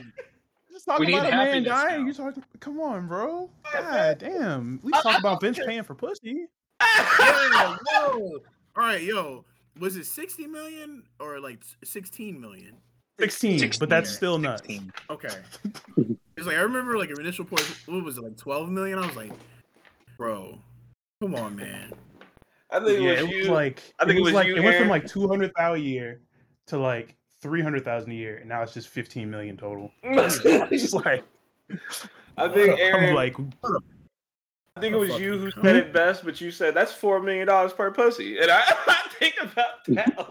Just talk
We need
about a man dying.
now.
You talking? Come on, bro. God damn. We talk about Vince paying for pussy.
Yeah, (laughs) yo. All right, yo. Was it 60 million or like 16 million?
16, but that's
yeah,
still nuts.
Okay. (laughs) It's like I remember like an initial point. What was it like 12 million? I was like, bro, come on, man.
I think
yeah,
it was
it was
you.
like
I think
it
it
was
was
like
you,
it went from like two hundred thousand a year to like three hundred thousand a year, and now it's just fifteen million total. (laughs) (laughs) It's like
I think (laughs) Aaron.
I'm like,
I think it was you who said it best, but you said that's four million dollars per pussy, and I, I think about that.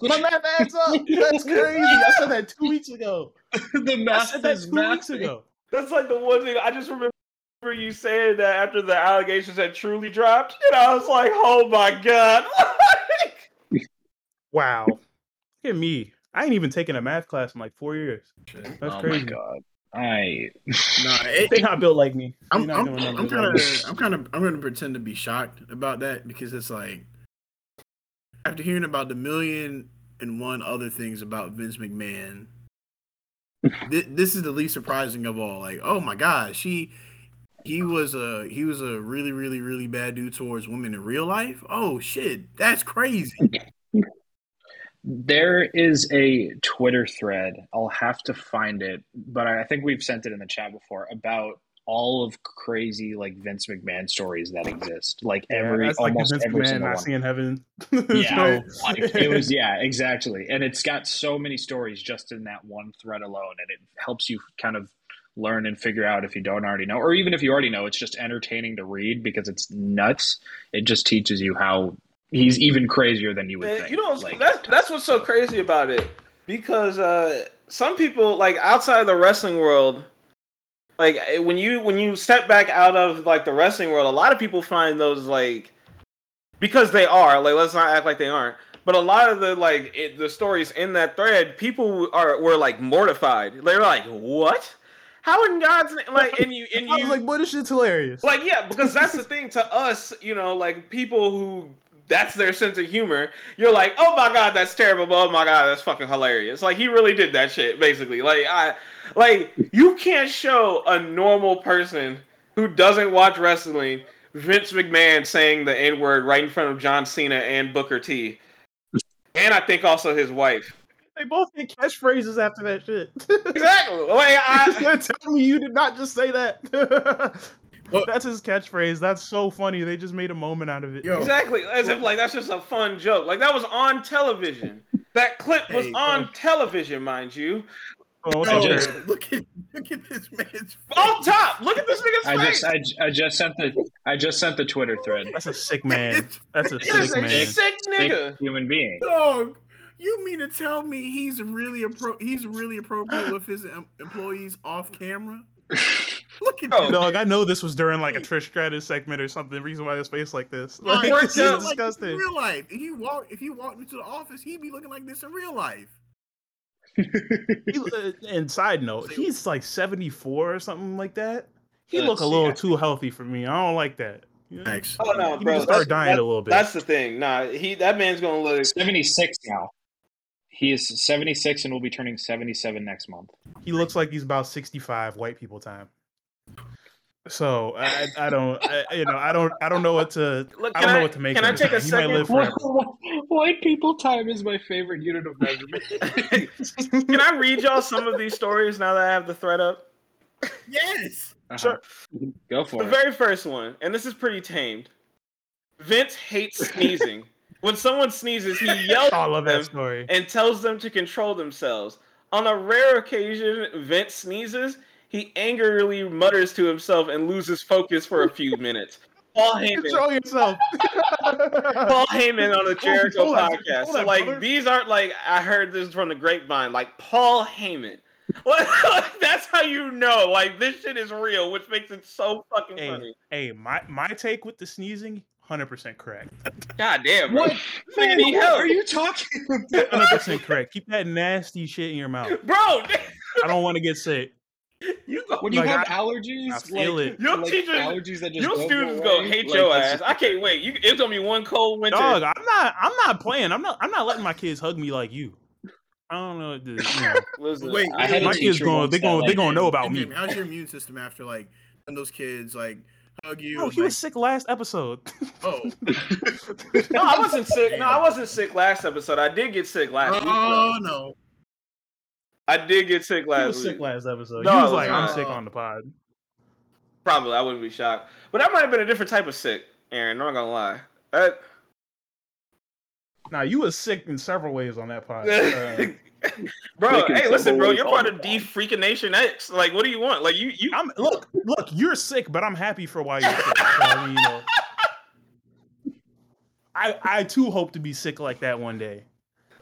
my math adds up. That's crazy. I said that two weeks ago.
the
I
math
said that
is
two weeks ago.
That's like the one thing I just remember you saying that after the allegations had truly dropped, and I was like, "Oh my god!" (laughs)
Wow. Look at me. I ain't even taken a math class in like four years. That's
oh
crazy.
my god. I
Nah, (laughs) it,
They're not built like me.
I'm,
not
I'm, I'm kind of,
me.
I'm kind of, I'm gonna pretend to be shocked about that because it's like after hearing about the million and one other things about Vince McMahon, thi- this is the least surprising of all. Like, oh my god, he he was a he was a really, really, really bad dude towards women in real life. Oh shit, that's crazy. (laughs)
There is a Twitter thread. I'll have to find it, but I I think we've sent it in the chat before about all of crazy like Vince McMahon stories that exist. Like
Yeah,
every
that's like the
almost
Vince
every
McMahon
single
not
one.
seeing heaven. (laughs)
Yeah,
So-
like, it was yeah, exactly. And it's got so many stories just in that one thread alone, and it helps you kind of learn and figure out if you don't already know, or even if you already know, it's just entertaining to read because it's nuts. It just teaches you how he's even crazier than you would
Man,
think.
you know,
like,
that's that's what's so crazy about it because uh, some people like outside of the wrestling world, like eh, when you when you step back out of like the wrestling world, a lot of people find those like because they are like let's not act like they aren't. But a lot of the like it, the stories in that thread, people are were like mortified. They were like, "What? How in God's name?" Like, and you and you (laughs)
I was like, boy, this shit's hilarious.
like yeah because that's the thing to us you know like people who that's their sense of humor you're like oh my god that's terrible but oh my god that's fucking hilarious like he really did that shit basically like i like you can't show a normal person who doesn't watch wrestling vince mcmahon saying the n-word right in front of john cena and booker t and i think also his wife
They both get catchphrases after that shit.
exactly (laughs) like I,
You're telling me you did not just say that. (laughs)
Well-
That's his catchphrase. That's so funny. They just made a moment out of it.
Yo,
Exactly, as if like that's just a fun joke. Like that was on television. That clip was
Hey,
on
bro.
television, mind you.
Oh, what's
yo,
up,
I
Jared?
just-
look at look at this man's
Off top, look at this nigga's
I
face.
just I, I just sent the I just sent the Twitter thread.
That's a sick man. (laughs) That's a
He
sick
a
man.
sick nigga.
Sick human being.
Dog, you mean to tell me he's really appro- he's really appropriate with his em- employees off camera? (laughs) Look at
Oh,
that.
Dog, I know this was during like a Trish Stratus segment or something. The reason why his face like this. Like,
Like,
this is
out.
like this in
disgusting.
real life. If he walk if he walked into the office, he'd be looking like this in real life. (laughs)
He, uh, and side note, he's like 74 or something like that. He
Let's
look a little
I
too healthy for me. I don't like that. You?
Thanks.
Oh no,
He
bro.
start
that's-
dying
that-
a little bit.
That's the thing. Nah, he that man's gonna look.
Seventy six now. He is seventy six and will be turning seventy seven next month.
He looks like he's about 65 white people time. So I, I don't, I, you know, I don't, I don't know what to,
Look,
I don't know
I-
what to make.
can
of
I
this
take a.
He
second?
live forever. (laughs)
White people time is my favorite unit of measurement. (laughs)
Can I read y'all some of these stories now that I have the thread up?
Yes.
Uh-huh. Go for
The
it.
The very first one, and this is pretty tamed. Vince hates sneezing. When someone sneezes, he yells (laughs)
Oh, love
at
that
them
story.
and tells them to control themselves. On a rare occasion, Vince sneezes. He angrily mutters to himself and loses focus for a few minutes. Paul (laughs) Heyman,
Control yourself. (laughs)
Paul Heyman on the Jericho
hold on,
podcast. So like
brother.
these aren't like I heard this from the grapevine. Like Paul Heyman. Like, that's how you know. Like this shit is real, which makes it so fucking
Hey,
funny.
hey, my my take with the sneezing, hundred percent correct.
God damn, bro.
What?
This nigga need
what
help.
are you talking about?
Hundred percent correct. Keep that nasty shit in your mouth. (laughs)
bro? (laughs)
I don't want to get sick.
You go.
When you
Like,
have
I-
allergies,
I feel
like,
it.
Your
like
teachers-
allergies that just
Your students
go
go
away,
hate
like,
your ass. I can't wait. You, it's gonna be one cold winter.
Dog, I'm not. I'm not playing. I'm not. I'm not letting my kids hug me like you. I don't know. what to- You know (laughs)
Listen,
Wait,
I
my kids going. They
that,
going. They
like,
going to know about me.
How's your immune system after like when those kids like hug you?
Oh, he
like,
was sick last episode. (laughs)
oh,
no, I wasn't sick. No, I wasn't sick last episode. I did get sick last week.
oh no.
I did get sick
he
last
was
week.
sick last episode.
No,
he
I
was
was
like, "I'm sick on the pod."
Probably, I wouldn't be shocked. But that might have been a different type of sick, Aaron. I'm not gonna lie. That,
Now you were sick in several ways on that pod. (laughs) Uh, (laughs)
bro, hey, listen, bro. You're part of
me
D Freaking Nation X. Like, what do you want? Like, you, you.
I'm look, look. You're sick, but I'm happy for why you're sick. So, I mean, you know, (laughs) I I too hope to be sick like that one day.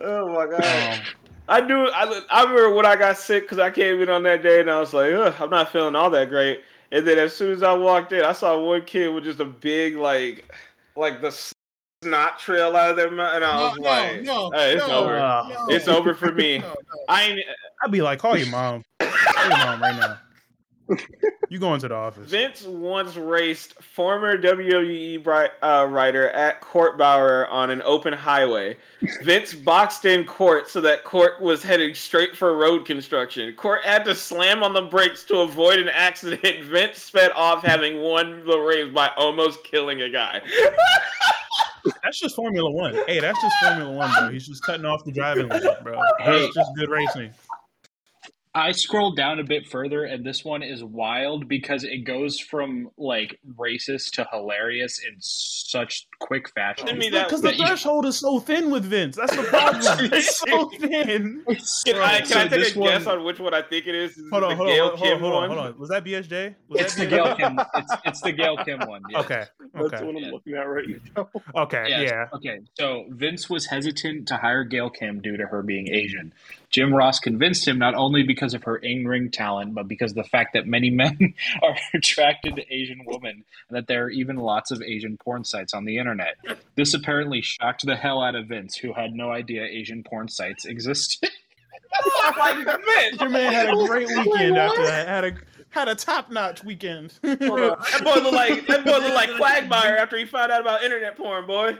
Oh my god.
Um,
I do. I, I remember when I got sick because I came in on that day and I was like, Ugh, I'm not feeling all that great. And then as soon as I walked in, I saw one kid with just a big like, like the snot trail out of their mouth, and I
No,
was
no,
like,
no,
hey, it's
no,
over.
no.
It's over for me.
No, no.
I ain't.
I'd be like, call your mom. Call your mom right now. (laughs) You going to the office?
Vince once raced former WWE bri- uh, writer at Court Bauer on an open highway. Vince boxed in Court so that Court was heading straight for road construction. Court had to slam on the brakes to avoid an accident. Vince sped off, having won the race by almost killing a guy. (laughs)
That's just Formula One. Hey, that's just Formula One, bro. He's just cutting off the driving lane, bro.
Hey.
That's just good racing.
I scrolled down a bit further, and this one is wild because it goes from like racist to hilarious in such quick fashion.
Send me that-
Because the
that you-
threshold is so thin with Vince. That's the problem. (laughs) It's so thin.
Can I, can
So
I take
this
a guess
one-
on which one I think it is? Is it
Hold on,
the
hold on,
Gail
hold on, hold on,
one?
hold on. Was that BSJ? Was
It's
that
the Gail Kim. It's, it's the Gail Kim one. yeah.
Okay.
That's what I'm
Yeah.
looking at right now.
Okay.
Yes.
Yeah.
Okay. So Vince was hesitant to hire Gail Kim due to her being Asian. Jim Ross convinced him not only because of her in-ring talent, but because of the fact that many (laughs) men are attracted to Asian women, and that there are even lots of Asian porn sites on the internet. This apparently shocked the hell out of Vince, who had no idea Asian porn sites existed. (laughs) (laughs)
like Vince.
Your man had a great weekend after that. Had a had a top notch weekend.
Hold on. That boy look like that boy look like Quagmire after he found out about internet porn, boy.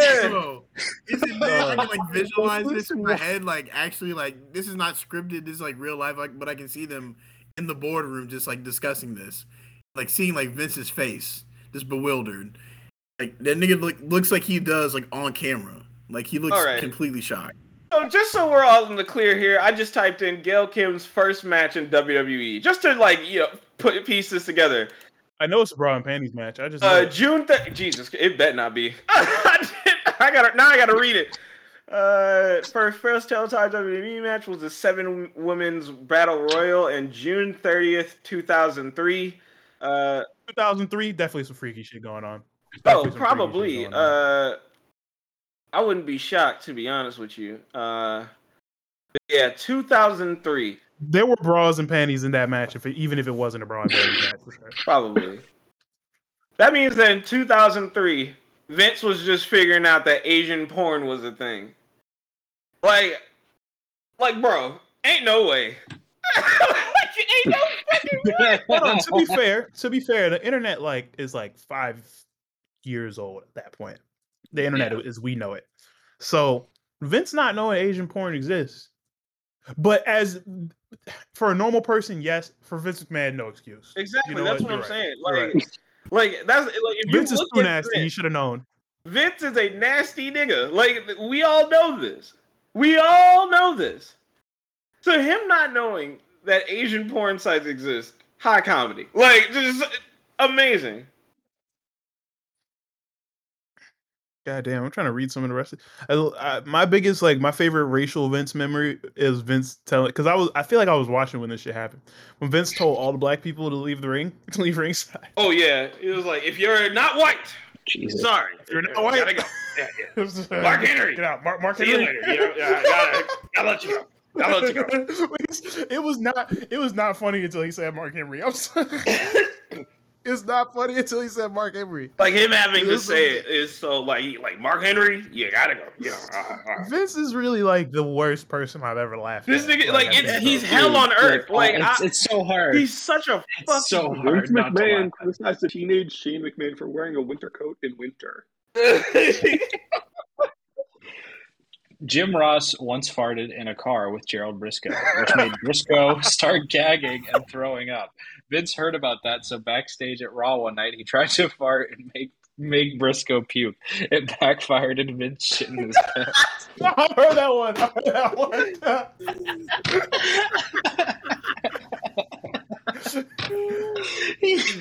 Yeah.
Bro, is it weird? I can like visualize this in my head, like actually, like this is not scripted. This is like real life, like, but I can see them in the boardroom just like discussing this, like seeing like Vince's face, just bewildered. Like that nigga look, looks like he does like on camera. Like he looks
All right.
completely shocked.
So just so we're all in the clear here, I just typed in Gail Kim's first match in WWE, just to like you know put pieces together.
I know it's a bra and panties match. I just
Uh. June th- Jesus, it bet not be. (laughs) I got now. I got to read it. Uh, first first Teletype WWE match was a seven women's battle royal in June thirtieth, two thousand three. Uh,
2003. Definitely some freaky shit going on.
oh,
Definitely some
probably. Uh, I wouldn't be shocked to be honest with you. Uh, but yeah, two thousand three,
there were bras and panties in that match, if it, even if it wasn't a bra and panties match for sure.
probably. that means that in two thousand three, Vince was just figuring out that Asian porn was a thing. Like, like, bro, ain't no way. (laughs) ain't no fucking way.
Hold (laughs) on. To be fair, to be fair, the internet like is like five years old at that point. The internet
Yeah.
as we know it. So Vince not knowing Asian porn exists, but as for a normal person, yes. For Vince McMahon, no excuse.
Exactly,
You know
that's
what?
what, I'm
You're
saying. Like, like that's like if
Vince
you
is too nasty. He should have known.
Vince is a nasty nigga. Like we all know this. We all know this. So him not knowing that Asian porn sites exist, high comedy. Like just amazing.
God damn, I'm trying to read some of the rest. Of, I, I, my biggest, like, my favorite racial Vince memory is Vince telling, because I was, I feel like I was watching when this shit happened. When Vince told all the black people to leave the ring, (laughs) to leave ringside.
Oh yeah, it was like if you're not white,
Jesus.
sorry,
You're not white.
Gotta go. Yeah, (laughs) yeah.
Uh, Mark
Henry.
Get out, Mark, Mark
See
Henry.
later. You know, yeah, I gotta, gotta let you go. I'll let you go. (laughs)
it was not. It was not funny until he said Mark Henry. I'm sorry. It's not funny until he said Mark Henry.
Like him having to say it is so like like Mark Henry, you gotta go. You know, uh, uh.
Vince is really like the worst person I've ever laughed.
This
at.
nigga, like
I
it's he's
so.
hell on earth. Like
it's,
I,
it's so hard.
he's such a fucking.
So
Vince
hard not to
McMahon criticized the teenage Shane McMahon for wearing a winter coat in winter. (laughs)
Jim Ross once farted in a car with Gerald Brisco, which made Brisco start gagging and throwing up. Vince heard about that, so backstage at Raw one night, he (laughs) tried to fart and make make Brisco puke. It backfired and Vince shit in his pants. (laughs)
I heard that one. I heard that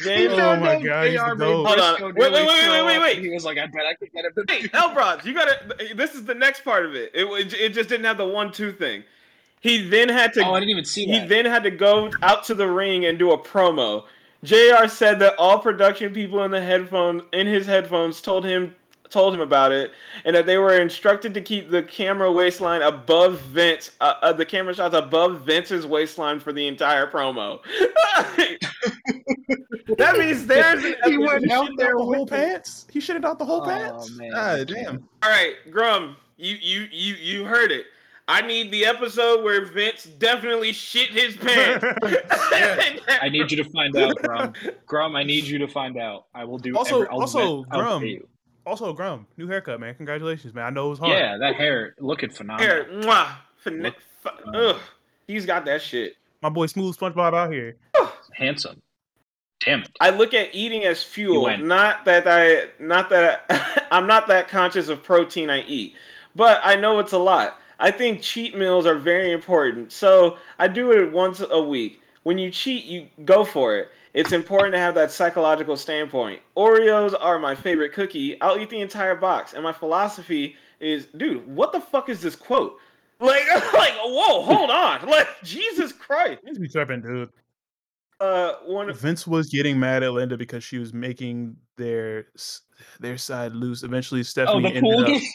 James,
Oh my God, he's
JR
the
made.
Hold on.
Brisco
Wait, wait, wait, wait, wait, wait.
He was like, I bet I could get him to
Hey, Elbrods, you gotta. This is the next part of it. It wa- it just didn't have the one-two thing. He then had to.
Oh, I didn't even see
he
that.
then had to go out to the ring and do a promo. Jr. said that all production people in the headphones in his headphones told him told him about it, and that they were instructed to keep the camera waistline above Vince, uh, uh, the camera shots above Vince's waistline for the entire promo. (laughs) that means (laughs) there's
He went
He
out there
the whole
with it.
pants. He shitted out the whole
Oh,
pants.
man.
God damn.
All right, Grum, you you you you heard it. I need the episode where Vince definitely shit his pants. (laughs)
I need you to find out, Grum. Grum, I need you to find out. I will do.
Also-
every, I'll
also,
bet- I'll
Grum,
pay you.
Also, Grum, new haircut, man. Congratulations, man. I know it was hard.
Yeah, that hair looking phenomenal.
Hair, mwah, fin-
Look,
fu-
uh,
ugh, he's got that shit.
My boy Smooth SpongeBob out here. (sighs)
Handsome. Damn it.
I look at eating as fuel. Not that I, not that (laughs) I'm not that conscious of protein I eat, but I know it's a lot. I think cheat meals are very important, so I do it once a week. When you cheat, you go for it. It's important to have that psychological standpoint. Oreos are my favorite cookie. I'll eat the entire box, and my philosophy is, dude, what the fuck is this quote? Like, (laughs) like, whoa, hold on, like, Jesus Christ.
Vince be tripping, dude.
Uh, one of
Vince was getting mad at Linda because she was making their their side loose. Eventually,
Oh,
Stephanie
the pool
ended
game.
up po-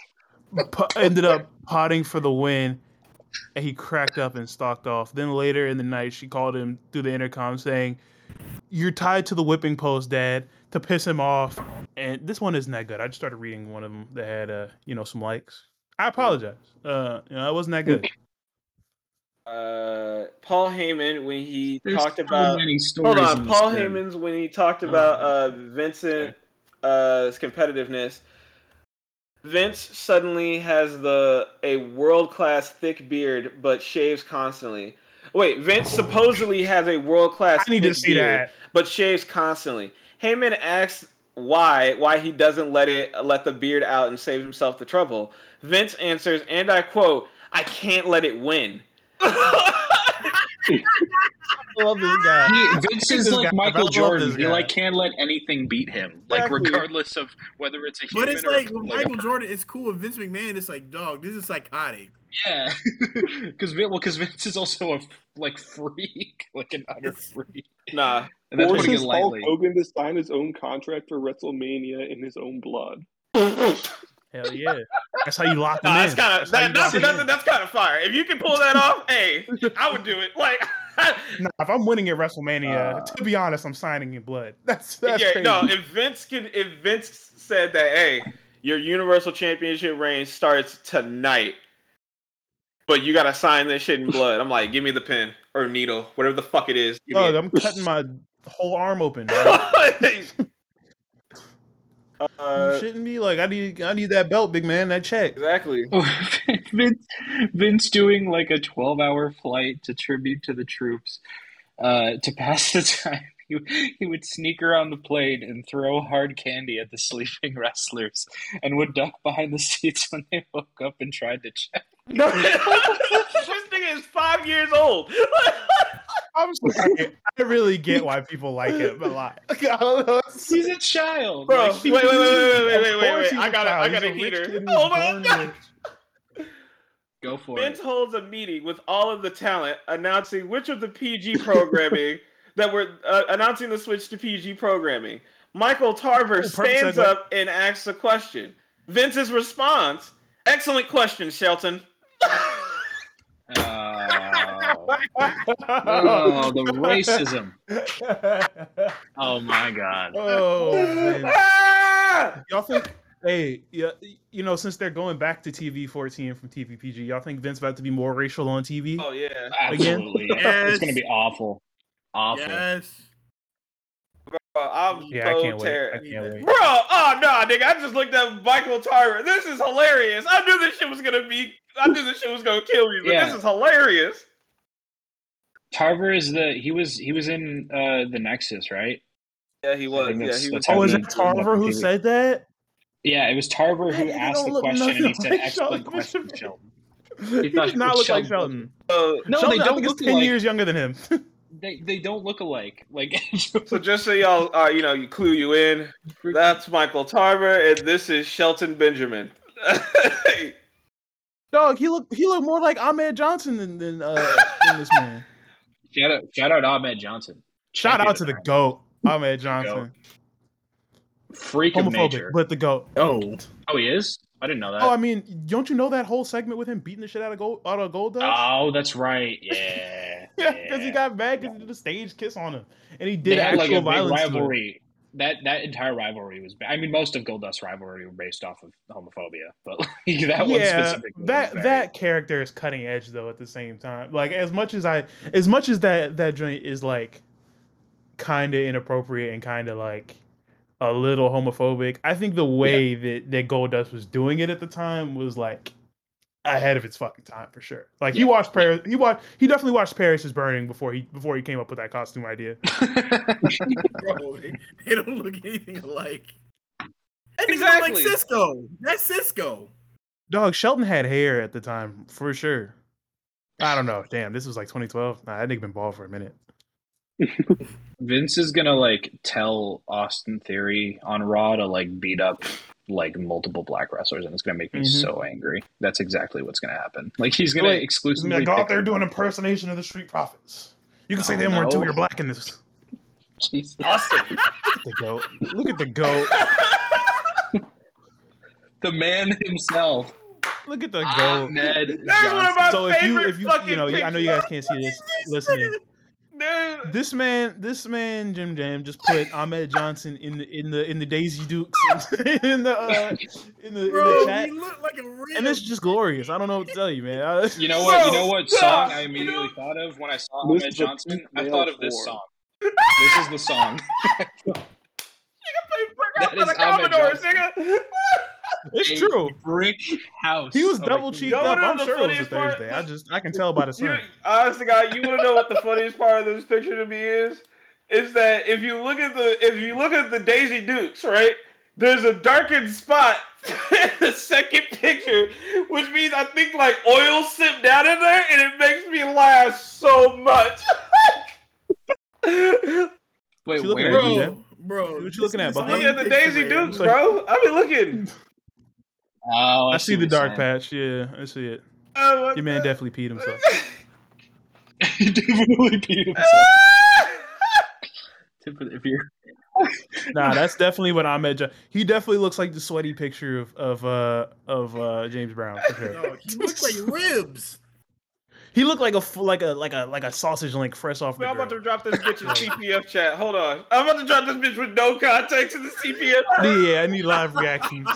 ended up potting for the win, and he cracked up and stalked off. Then later in the night, she called him through the intercom saying, "You're tied to the whipping post, Dad," to piss him off. And this one isn't that good. I just started reading one of them that had uh you know some likes. I apologize. Uh, you know, it wasn't that good.
uh, Paul Heyman when he
There's
talked
so
about. Hold on, Paul. Heyman's when he talked about uh, Vincent uh, his competitiveness. Vince suddenly has the a world class thick beard, but shaves constantly. Wait, Vince supposedly has a world class.
I need to see that.
but shaves constantly. Heyman asks why why he doesn't let it let the beard out and save himself the trouble. Vince answers, and I quote, "I can't let it win." (laughs)
I love this guy.
He, Vince is like
guy-
Michael Jordan. He like can't let anything beat him, like regardless of whether it's a human
But it's
or
like with. Michael Jordan, it's cool. With Vince McMahon, it's like, dog, this is psychotic.
Yeah, (laughs) because well, because Vince is also a like freak, (laughs) like an utter freak,
Nah,
and that's it
Forces Hulk. Hogan to sign his own contract for WrestleMania in his own blood. (laughs)
Hell yeah. That's how you lock them
Nah,
in.
that's kind of
how
that, that's,
lock 'em
that's, that's kind of fire. If you can pull that off, hey, I would do it. Like, (laughs)
Nah, if I'm winning at WrestleMania,
Uh,
to be honest, I'm signing in blood. (laughs) That's that's
yeah,
crazy.
no. If Vince can, if Vince said that, hey, your Universal Championship reign starts tonight, but you gotta sign this shit in blood. I'm like, give me the pen or needle, whatever the fuck it is. Give me
I'm cutting my whole arm open. (laughs) dog. you
uh,
shitting me? Like I need I need that belt, big man. That check.
exactly.
Vince, Vince doing like a 12 hour flight to tribute to the troops uh, to pass the time. (laughs) He, he would sneak around the plane and throw hard candy at the sleeping (laughs) wrestlers and would duck behind the seats when they woke up and tried to check.
No, (laughs) this nigga is five years old.
I'm sorry. I really get why people like him a lot. I don't know.
He's a child.
Bro,
Like,
wait, wait, wait, wait, wait, wait, wait, wait, wait.
he's
I
a
got a, I
child.
got a
He's a rich
heater.
kid who was
Hold on.
Born rich.
Go for
Vince
it.
holds a meeting with all of the talent announcing which of the PG programming (laughs) that were uh, announcing the switch to PG programming. Michael Tarver
Oh,
stands
segue.
up and asks a question. Vince's response: "Excellent question, Shelton." (laughs) (laughs)
Oh, the racism. Oh my god.
oh man. Y'all think? Hey, yeah, you know, since they're going back to TV 14 from TV PG, y'all think Vince about to be more racial on TV?
Oh yeah.
Absolutely.
Yes.
It's gonna be awful. Awful.
Yes.
Bro, I'm
Yeah, I
so
can't wait. I
terrified.
can't wait.
Bro, oh no, nigga! I just looked at Michael Tarver. This is hilarious. I knew this shit was gonna be. I knew this shit was gonna kill me, but
Yeah.
this is hilarious.
Tarver is the he was he was in uh the Nexus, right?
Yeah, he was. Yeah, he was.
Oh, is it Tarver who said that?
Yeah, it was Tarver who
That
asked the question and he said
like
excellent
Sheldon (laughs)
question,
Bishop.
Sheldon.
He does not look like
Sheldon-
Sheldon.
Uh,
No,
Sheldon,
they
I
don't
think is
look
ten
alike.
years younger than him. (laughs)
They they don't look alike. Like (laughs)
so just so y'all, uh, you know, you clue you in. That's Michael Tarver, and this is Shelton Benjamin.
Dog, he look he look more like Ahmed Johnson than than, uh, than this man.
shout out shout out Ahmed Johnson.
Shout
Champion
out to the
of
goat, Ahmed Johnson.
Freak of nature.
but the goat.
Oh.
Oh, he is. I didn't know that.
Oh, I mean, don't you know that whole segment with him beating the shit out of gold out of Goldust?
Oh, that's right. (laughs) Yeah.
yeah, because he got mad because he did a stage kiss on him, and he
They
did
had like
actual
a
violence. to
rivalry. That that entire rivalry was. I mean, most of Goldust rivalry were based off of homophobia, but (laughs) like, that one
yeah,
specifically.
that
was
that character is cutting edge though. At the same time, like as much as I, as much as that that joint is like kind of inappropriate and kind of like a little homophobic. I think the way that that Goldust was doing it at the time was like ahead of its fucking time for sure. Like he watched Paris, he watched, he definitely watched Paris is Burning before he before he came up with that costume idea. (laughs)
Bro, they, they don't look anything alike. That nigga
Exactly.
like Sisqó. That's Sisqó.
Dog, Shelton had hair at the time for sure. I don't know. Damn, this was like 2012. Nah, that nigga been bald for a minute. (laughs)
Vince is gonna like tell Austin Theory on Raw to like beat up like multiple black wrestlers, and it's gonna make me
Mhm.
so angry. That's exactly what's gonna happen. (laughs) Like he's gonna
Wait,
exclusively
gonna go out there doing impersonation of the Street Profits. You can say
Oh,
them more too.
no.
You're black in this.
Jesus.
Austin. (laughs)
The goat. Look at the goat. (laughs)
the man himself.
Look at the
Ah,
goat.
Ahmed
There's one of
Johnson.
my
So if you if you
fucking
you know I know you guys can't see this listening.
Dude.
This man this man Jim Jam just put Ahmed Johnson in the in the in the Daisy Dukes (laughs) in the uh, in the in the chat.
he look like a real.
And it's just glorious. I don't know what to tell you, man. I-
You know (laughs) what? You know what
stop.
song I immediately thought of when I saw Ahmed Johnson? I thought of this
form.
song. This is the song. (laughs) That
That
is Ahmed
Commodores,
Johnson.
Nigga.
it's
A
true.
Brick house.
He was
oh
double
human
cheeked
Yo,
up. I'm sure it was a
funniest part-
Thursday. I just I can tell by the
You,
sun.
honest to God, you want to know what the funniest part of this picture to me is? Is that if you look at the if you look at the Daisy Dukes, right? There's a darkened spot (laughs) in the second picture, which means I think like oil sipped down in there, and it makes me laugh so much.
Wait,
You looking
where? Bro.
bro, bro.
What you looking at,
this
behind
Look at the Daisy. Dukes, bro. I be looking.
Oh,
I see the dark
you're
patch. Yeah, I see it.
Oh,
Your man
the-
definitely peed himself. (laughs)
He definitely peed (laughs) himself. If you're
Nah, that's definitely what Ahmed. Jo- he definitely looks like the sweaty picture of of uh of uh James Brown. For sure. (laughs)
Yo, he looks like ribs.
He looked like a f- like a like a like a sausage link fresh off the
Man, I'm about to drop this bitch in (laughs) the CPF chat. Hold on. I'm about to drop this bitch with no context in the CPF.
Yeah, I need live reactions.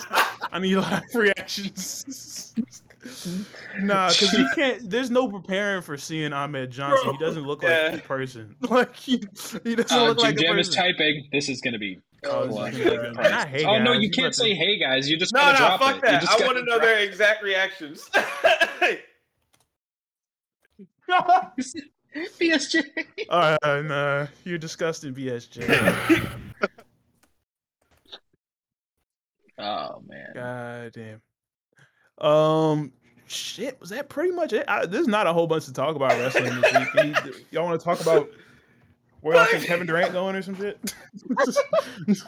I need live (laughs) reactions. nah, because you (laughs) can't. There's no preparing for seeing Ahmed Johnson. He doesn't look like
Yeah.
a person. Like he, he doesn't
uh,
look
Jim
like a
person. is typing. This is gonna be.
Oh, this
clutch.
is gonna be good. Not hey,
oh no,
guys.
you can't say hey guys. You just
No, no,
drop
fuck
it.
that. I want to know
drop
their exact reactions.
It. BSJ.
Uh, nah, you're disgusting, BSJ. (laughs)
Oh man.
God damn. Um, shit. Was that pretty much it? I, there's not a whole bunch to talk about wrestling this week. Any- y'all want to talk about where y'all think Kevin Durant going or some shit?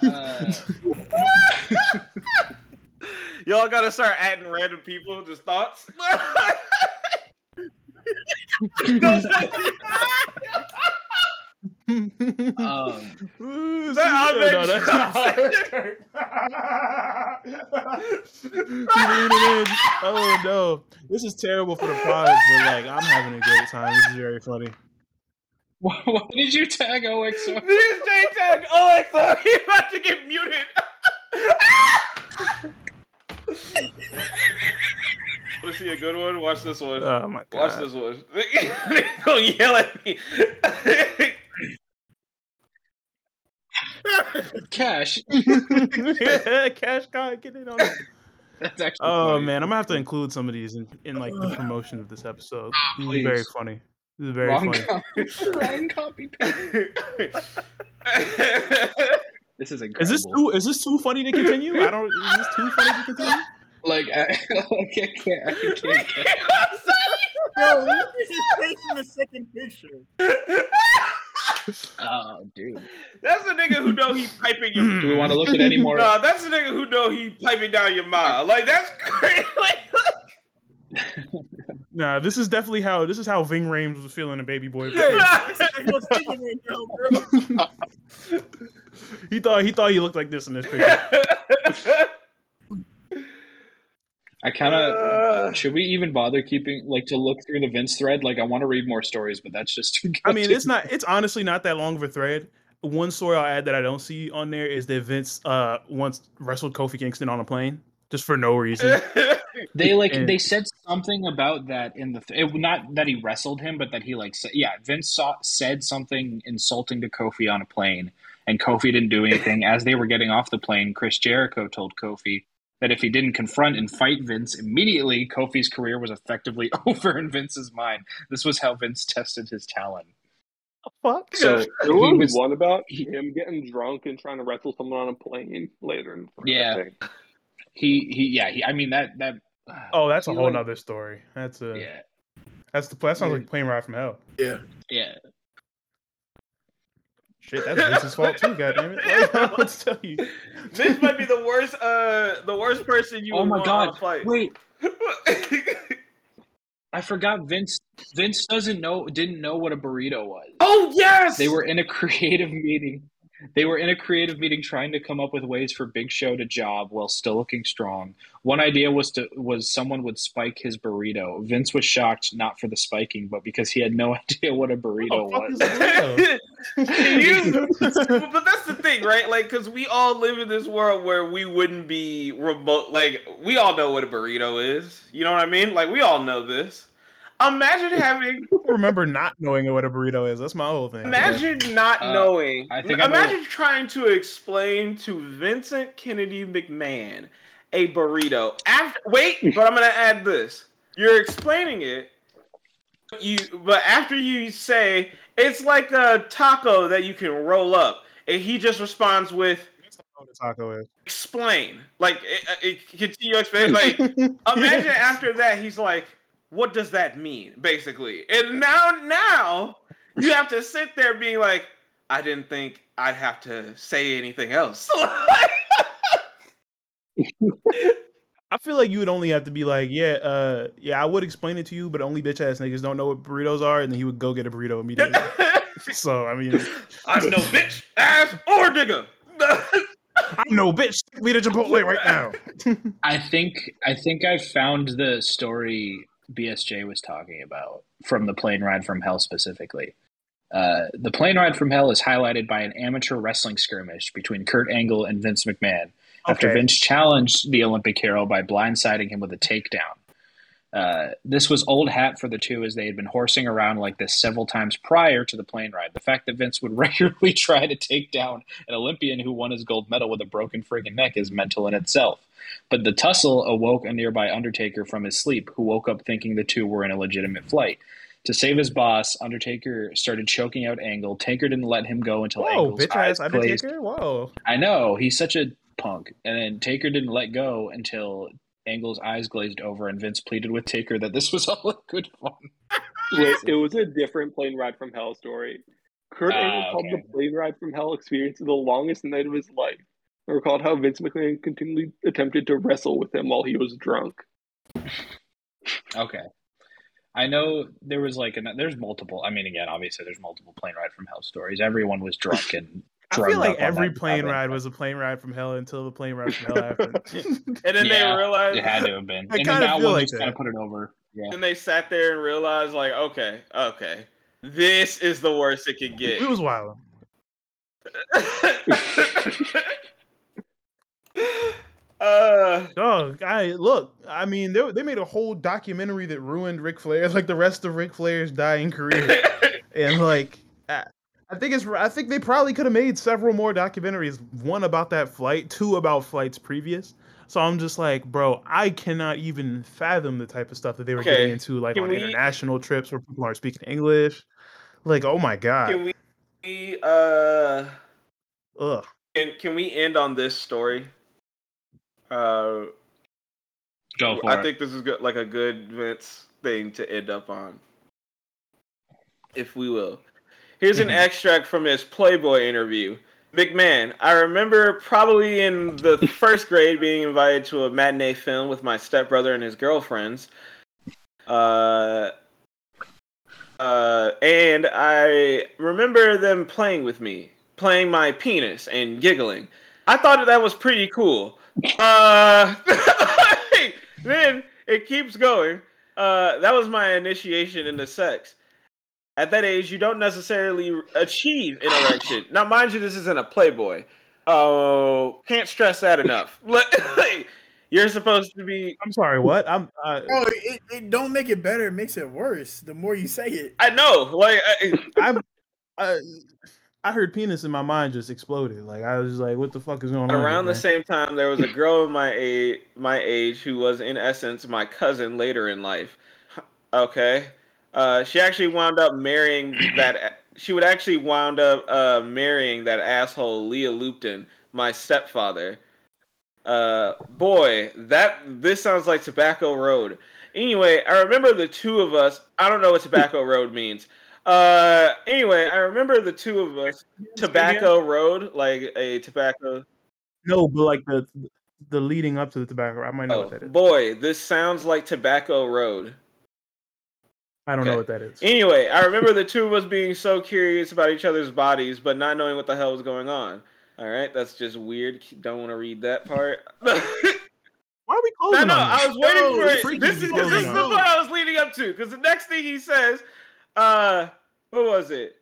(laughs)
Uh,
Y'all gotta start adding random people, just thoughts. (laughs)
um,
Ooh,
that
no,
Ahmed
that's not- Oh no, this is terrible for the pod, but like I'm having a great time. This is very funny.
Why, why did you tag OXO?
This J tag Alexa, (laughs) he's about to get muted. Let's see a good one. Watch this one.
Oh my
Watch this one. (laughs) They gonna yell at me.
Cash. (laughs) (laughs)
Cash guy, get in on it.
That's actually.
Oh
funny.
man, I'm gonna have to include some of these in, in like the uh, promotion of this episode. Ah, this is very funny. This is very
Wrong,
funny.
copy, wrong copy. This is incredible.
Is this too is this too funny to continue? I don't is this too funny to continue?
Like I, (laughs) like, I can't? I can't. (laughs)
Yo, look at his face in the second picture. (laughs)
Oh, dude.
That's the nigga who know he piping your.
Do we want to look at any more?
No, that's the nigga who know he piping down your mouth. Like that's crazy.
Nah, this is definitely how this is how Ving Rhames was feeling a Baby Boy.
Hey, this is like what's thinking right now, bro.
he thought he thought he looked like this in this picture.
I kind of.
Uh,
Should we even bother keeping like to look through the Vince thread? Like, I want to read more stories, but that's just too.
I mean, it's not. It's honestly not that long of a thread. One story I'll add that I don't see on there is that Vince uh once wrestled Kofi Kingston on a plane just for no reason. (laughs)
They like
And-
they said something about that in the th- it, not that he wrestled him, but that he like said yeah. Vince saw, said something insulting to Kofi on a plane, and Kofi didn't do anything. As they were getting off the plane, Chris Jericho told Kofi that if he didn't confront and fight Vince immediately, Kofi's career was effectively (laughs) over in Vince's mind. This was how Vince tested his talent.
Fuck.
So
There
he
was,
was
one about
he-
him getting drunk and trying to wrestle someone on a plane later in the
Yeah. he he yeah he. I mean that that.
Uh, oh, that's a whole
like-
nother story. That's a
Yeah,
that's the that sounds like a plane ride from hell.
Yeah.
yeah.
Shit, that's Vince's fault too. God damn it! I don't know what to tell you.
This might be the worst. Uh, the worst person you.
Oh
would
my
want on
god!
fight.
Wait, (laughs) I forgot Vince. Vince doesn't know, didn't know what a burrito was.
oh yes.
They were in a (laughs) creative meeting. They were in a creative meeting trying to come up with ways for Big Show to job while still looking strong. One idea was to was someone would spike his burrito. Vince was shocked not for the spiking, but because he had no (laughs) idea what a burrito
Oh,
was.
a burrito?
You- (laughs) (laughs) but that's the thing, right? Like, because we all live in this world where we wouldn't be remote. Like, we all know what a burrito is. You know what I mean? Like, we all know this. Imagine having,
remember not knowing what a burrito is. That's my whole thing.
imagine not
Uh,
knowing.
I think I know
imagine trying to explain to Vincent Kennedy McMahon a burrito. After, wait, (laughs) but I'm gonna add this. You're explaining it. You, but after you say it's like a taco that you can roll up, and he just responds with
what a taco is.
explain. Like, it, it, continue explain. Like, (laughs) imagine after that, he's like, "What does that mean?" Basically, and now, now you have to sit there being like, "I didn't think I'd have to say anything else." (laughs)
I feel like you would only have to be like, yeah, uh, yeah, I would explain it to you, but only bitch ass niggas don't know what burritos are, and then he would go get a burrito immediately. (laughs) so I mean,
I'm no bitch, ass, or nigga. (laughs)
I'm no bitch. Take me to Chipotle right now.
I think I think I found the story BSJ was talking about from the plane ride from hell specifically. Uh, the plane ride from hell is highlighted by an amateur wrestling skirmish between Kurt Angle and Vince McMahon after
Okay.
Vince challenged the Olympic hero by blindsiding him with a takedown. Uh, this was old hat for the two as they had been horsing around like this several times prior to the plane ride. The fact that Vince would (laughs) regularly try to take down an Olympian who won his gold medal with a broken friggin' neck is mental in itself. But the tussle awoke a nearby Undertaker from his sleep, who woke up thinking the two were in a legitimate flight. To save his boss, Undertaker started choking out Angle. Taker didn't let him go until
Whoa,
Angle's
bitch
eyes
ass
glazed.
Undertaker. Whoa.
I know he's such a punk. And then Taker didn't let go until Angle's eyes glazed over, and Vince pleaded with Taker that this was (laughs) all in good fun.
Wait, it was a different plane ride from hell story. Kurt
Ah,
Angle called
okay.
the plane ride from hell experience the longest night of his life. And recalled how Vince McMahon continually attempted to wrestle with him while he was drunk.
Okay. I know there was like an, there's multiple. I mean, again, obviously there's multiple plane ride from hell stories. Everyone was drunk and (laughs)
I feel like every plane
cabin.
ride was a plane ride from hell until the plane ride from hell (laughs) happened.
And then
Yeah,
they realized,
It had to have been. (laughs)
I
and
kinda
then that
feel
one
like
just kind of put it over. Yeah.
and they sat there and realized, like, okay, okay, this is the worst it could get.
it was wild.
Uh,
Dog, I look. I mean, they, they made a whole documentary that ruined Ric Flair, (laughs) like the rest of Ric Flair's dying career, (laughs) and like, I, I think it's. I think they probably could have made several more documentaries. One about that flight, two about flights previous. So I'm just like, bro, I cannot even fathom the type of stuff that they were
Okay,
getting into, like
can
on
we-
international trips where people aren't speaking English. Like, oh my god,
can we, uh,
ugh.
can, can we end on this story? Uh,
Go for
I
it.
think this is good, like a good Vince thing to end up on, if we will. Here's an
Mhm.
extract from his Playboy interview. McMahon, I remember probably in the (laughs) first grade being invited to a matinee film with my stepbrother and his girlfriends. Uh, uh, and I remember them playing with me, playing my penis and giggling. I thought that was pretty cool. Uh, (laughs) then it keeps going. Uh, that was my initiation into sex. At that age, you don't necessarily achieve an erection. Now, mind you, this isn't a Playboy. Oh, can't stress that enough. (laughs) Like, You're supposed to be.
I'm sorry, what? I'm. Uh,
Bro, it, it don't make it better. It makes it worse. The more you say it.
I know. Like, I,
I'm. I, (laughs) I heard penis in my mind just exploded. Like I was just like, what the fuck is going on?
around the
man?
same time, there was a (clears throat) girl of my age, my age, who was in essence my cousin later in life. Okay, uh, she actually wound up marrying (clears throat) that. She would actually wound up uh, marrying that asshole Leo Lupton, my stepfather. Uh, boy, that this sounds like Tobacco Road. Anyway, I remember the two of us. I don't know what Tobacco Road means. Uh, anyway, I remember the two of us. Tobacco Road, like a tobacco.
No, but like the the leading up to the tobacco. I might know
Oh,
what that is.
boy, this sounds like Tobacco Road.
I don't know what that is.
Anyway, I remember the two of us being so curious about each other's bodies, but not knowing what the hell was going on. All right, that's just weird. Don't want to read that part. no, (laughs)
Why are we closing
no,
on
I was waiting
No,
for it. This is
be
this is
closing
the
on.
part I was leading up to. Because the next thing he says, uh, what was it?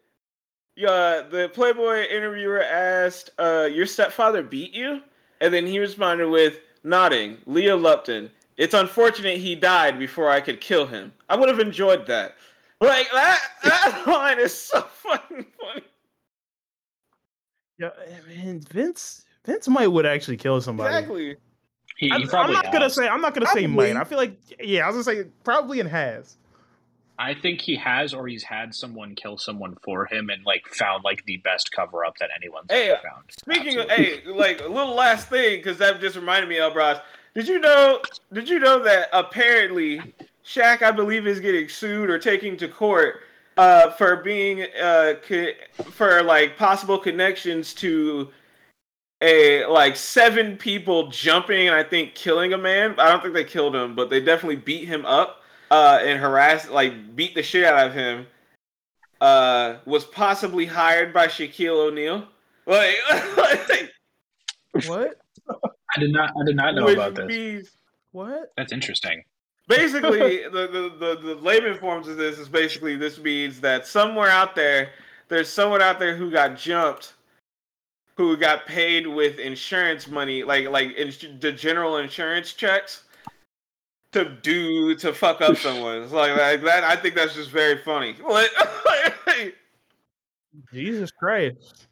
Yeah, the Playboy interviewer asked, uh, "Your stepfather beat you?" And then he responded with nodding. Leo Lupton. It's unfortunate he died before I could kill him. I would have enjoyed that. Like that. That (laughs) line is so fucking funny.
Yeah, man, Vince. Vince might would actually kill somebody.
Exactly.
He, he
I'm, I'm
probably
not gonna say. I'm not gonna say
Probably.
might. I feel like yeah. I was gonna say probably and has.
I think he has, or he's had someone kill someone for him and like found like the best cover up that anyone's
Hey,
ever found.
Speaking
Absolutely.
of, hey, like a little last thing, because that just reminded me of Bros. Did you know? Did you know that apparently Shaq, I believe, is getting sued or taking to court uh, for being uh, co- for like possible connections to a like seven people jumping and I think killing a man. I don't think they killed him, but they definitely beat him up uh, and harassed, like beat the shit out of him. Uh, was possibly hired by Shaquille O'Neal. Like, like (laughs)
What?
I did not. I did not know
which
about this.
means
What?
That's interesting.
basically the, the, the, the layman forms of this is basically this means that somewhere out there there's someone out there who got jumped who got paid with insurance money like like ins- the general insurance checks to do to fuck up (laughs) someone it's like, like that i think that's just very funny (laughs) Like- (laughs)
Jesus Christ!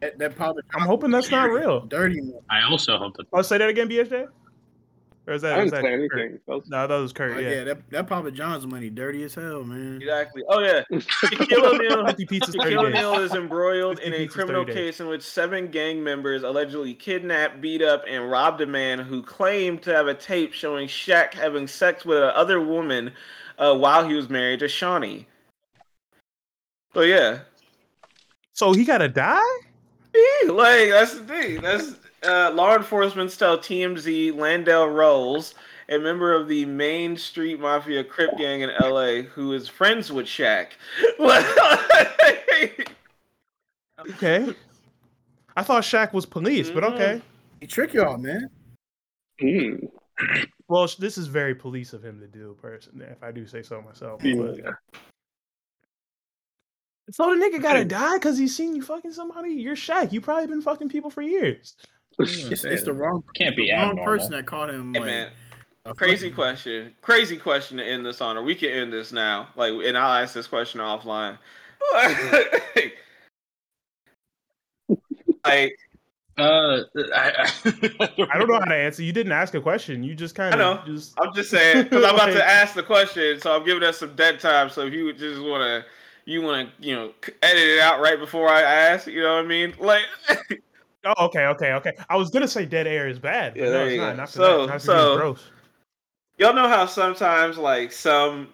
That, that Papa
I'm hoping that's not real.
dirty one.
I also hope that.
Oh, say that again, BSJ. Or is that?
I didn't
that
say
Curt?
anything. That was-
No, that was Curt.
Oh, yeah.
yeah.
that, that Papa John's money dirty as hell, man.
exactly oh yeah (laughs) Shaquille O'Neal
50 pizzas, 30
Shaquille. O'Neal is embroiled in a criminal case in which seven gang members allegedly kidnapped, beat up, and robbed a man who claimed to have a tape showing Shaq having sex with another woman uh, while he was married to Shaunie. So yeah,
So he gotta die?
Yeah, like that's the thing. That's uh, law enforcement tell TMZ Landell Rolls, a member of the Main Street Mafia Crip gang in LA, who is friends with Shaq. (laughs) (laughs)
Okay. I thought Shaq was police, but okay.
He trick y'all, man.
Mm.
Well, this is very police of him to do, person. If I do say so myself. But-
Yeah.
So the nigga gotta die because he's seen you fucking somebody. You're Shaq. You probably been fucking people for years. (laughs)
It's, it's the wrong,
Can't be
the wrong
abnormal.
person that caught him.
Hey
like,
man, crazy
fucking-
question. Crazy question to end this on, or we can end this now. Like, and I'll ask this question offline. (laughs) like,
Uh, I, (laughs)
I don't know how to answer. You didn't ask a question. You just kind
I know.
of just.
I'm just saying because I'm about to ask the question, so I'm giving us some dead time. So if you would just want to, you want to, you know, edit it out right before I ask. You know what I mean? Like,
Oh, okay, okay, okay. I was gonna say dead air is bad. But
Yeah,
no,
there
it's
you go.
Not,
so,
not
so
gross.
Y'all know how sometimes like some,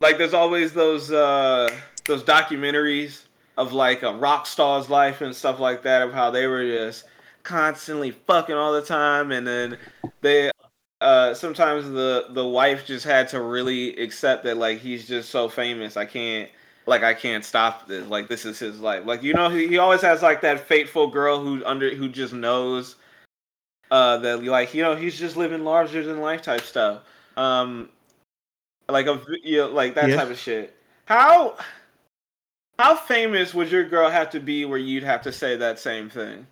like there's always those uh those documentaries of like a rock star's life and stuff like that of how they were just constantly fucking all the time and then they uh sometimes the the wife just had to really accept that like he's just so famous i can't like i can't stop this like this is his life like you know he, he always has like that fateful girl who under who just knows uh that like you know he's just living larger than life type stuff um like a vi- you know, like that
Yeah.
type of shit how how famous would your girl have to be where you'd have to say that same thing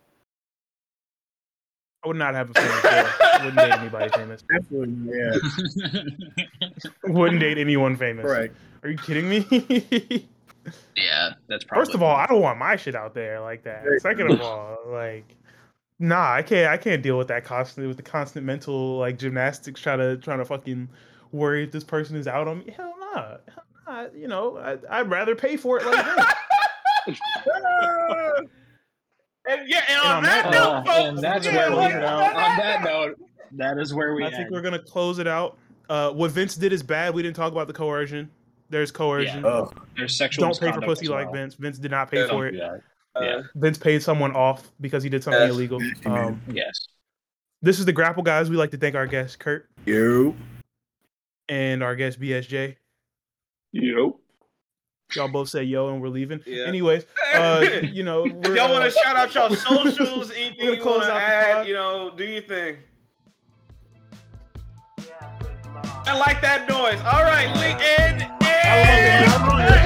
I would not have a famous girl. Wouldn't date anybody famous. (laughs)
Definitely, yeah. (laughs)
Wouldn't date anyone famous.
Right.
Are you kidding me? (laughs)
yeah, that's probably.
First of all, I don't want my shit out there like that. Second of all, like, nah, I can't. I can't deal with that constantly with the constant mental like gymnastics trying to trying to fucking worry if this person is out on me. Hell nah. Hell nah. You know, I, I'd rather pay for it like that. (laughs) (laughs)
and yeah and
And
on,
on
that,
that
note
Uh,
folks
and that's
yeah,
where we.
like-
On that note, that is where we.
I think we're gonna close it out. Uh, what Vince did is bad. We didn't talk about the coercion. There's coercion.
Oh,
There's sexual.
Don't pay for pussy
as
like. Vince. Vince did not pay for it.
uh,
Yeah.
Vince paid someone off because he did something
Yes.
illegal. (laughs) Um,
Yes.
this is the Grapple guys. We like to thank our guest Curt
you.
and our guest BSJ.
Yep.
Y'all both say yo, and we're leaving.
Yeah.
Anyways, uh, you know, (laughs) we're,
y'all want
uh,
to shout out y'all (laughs) socials, anything you want to add, you know, do your thing.
Yeah.
I like that noise. All right, we end.
Yeah,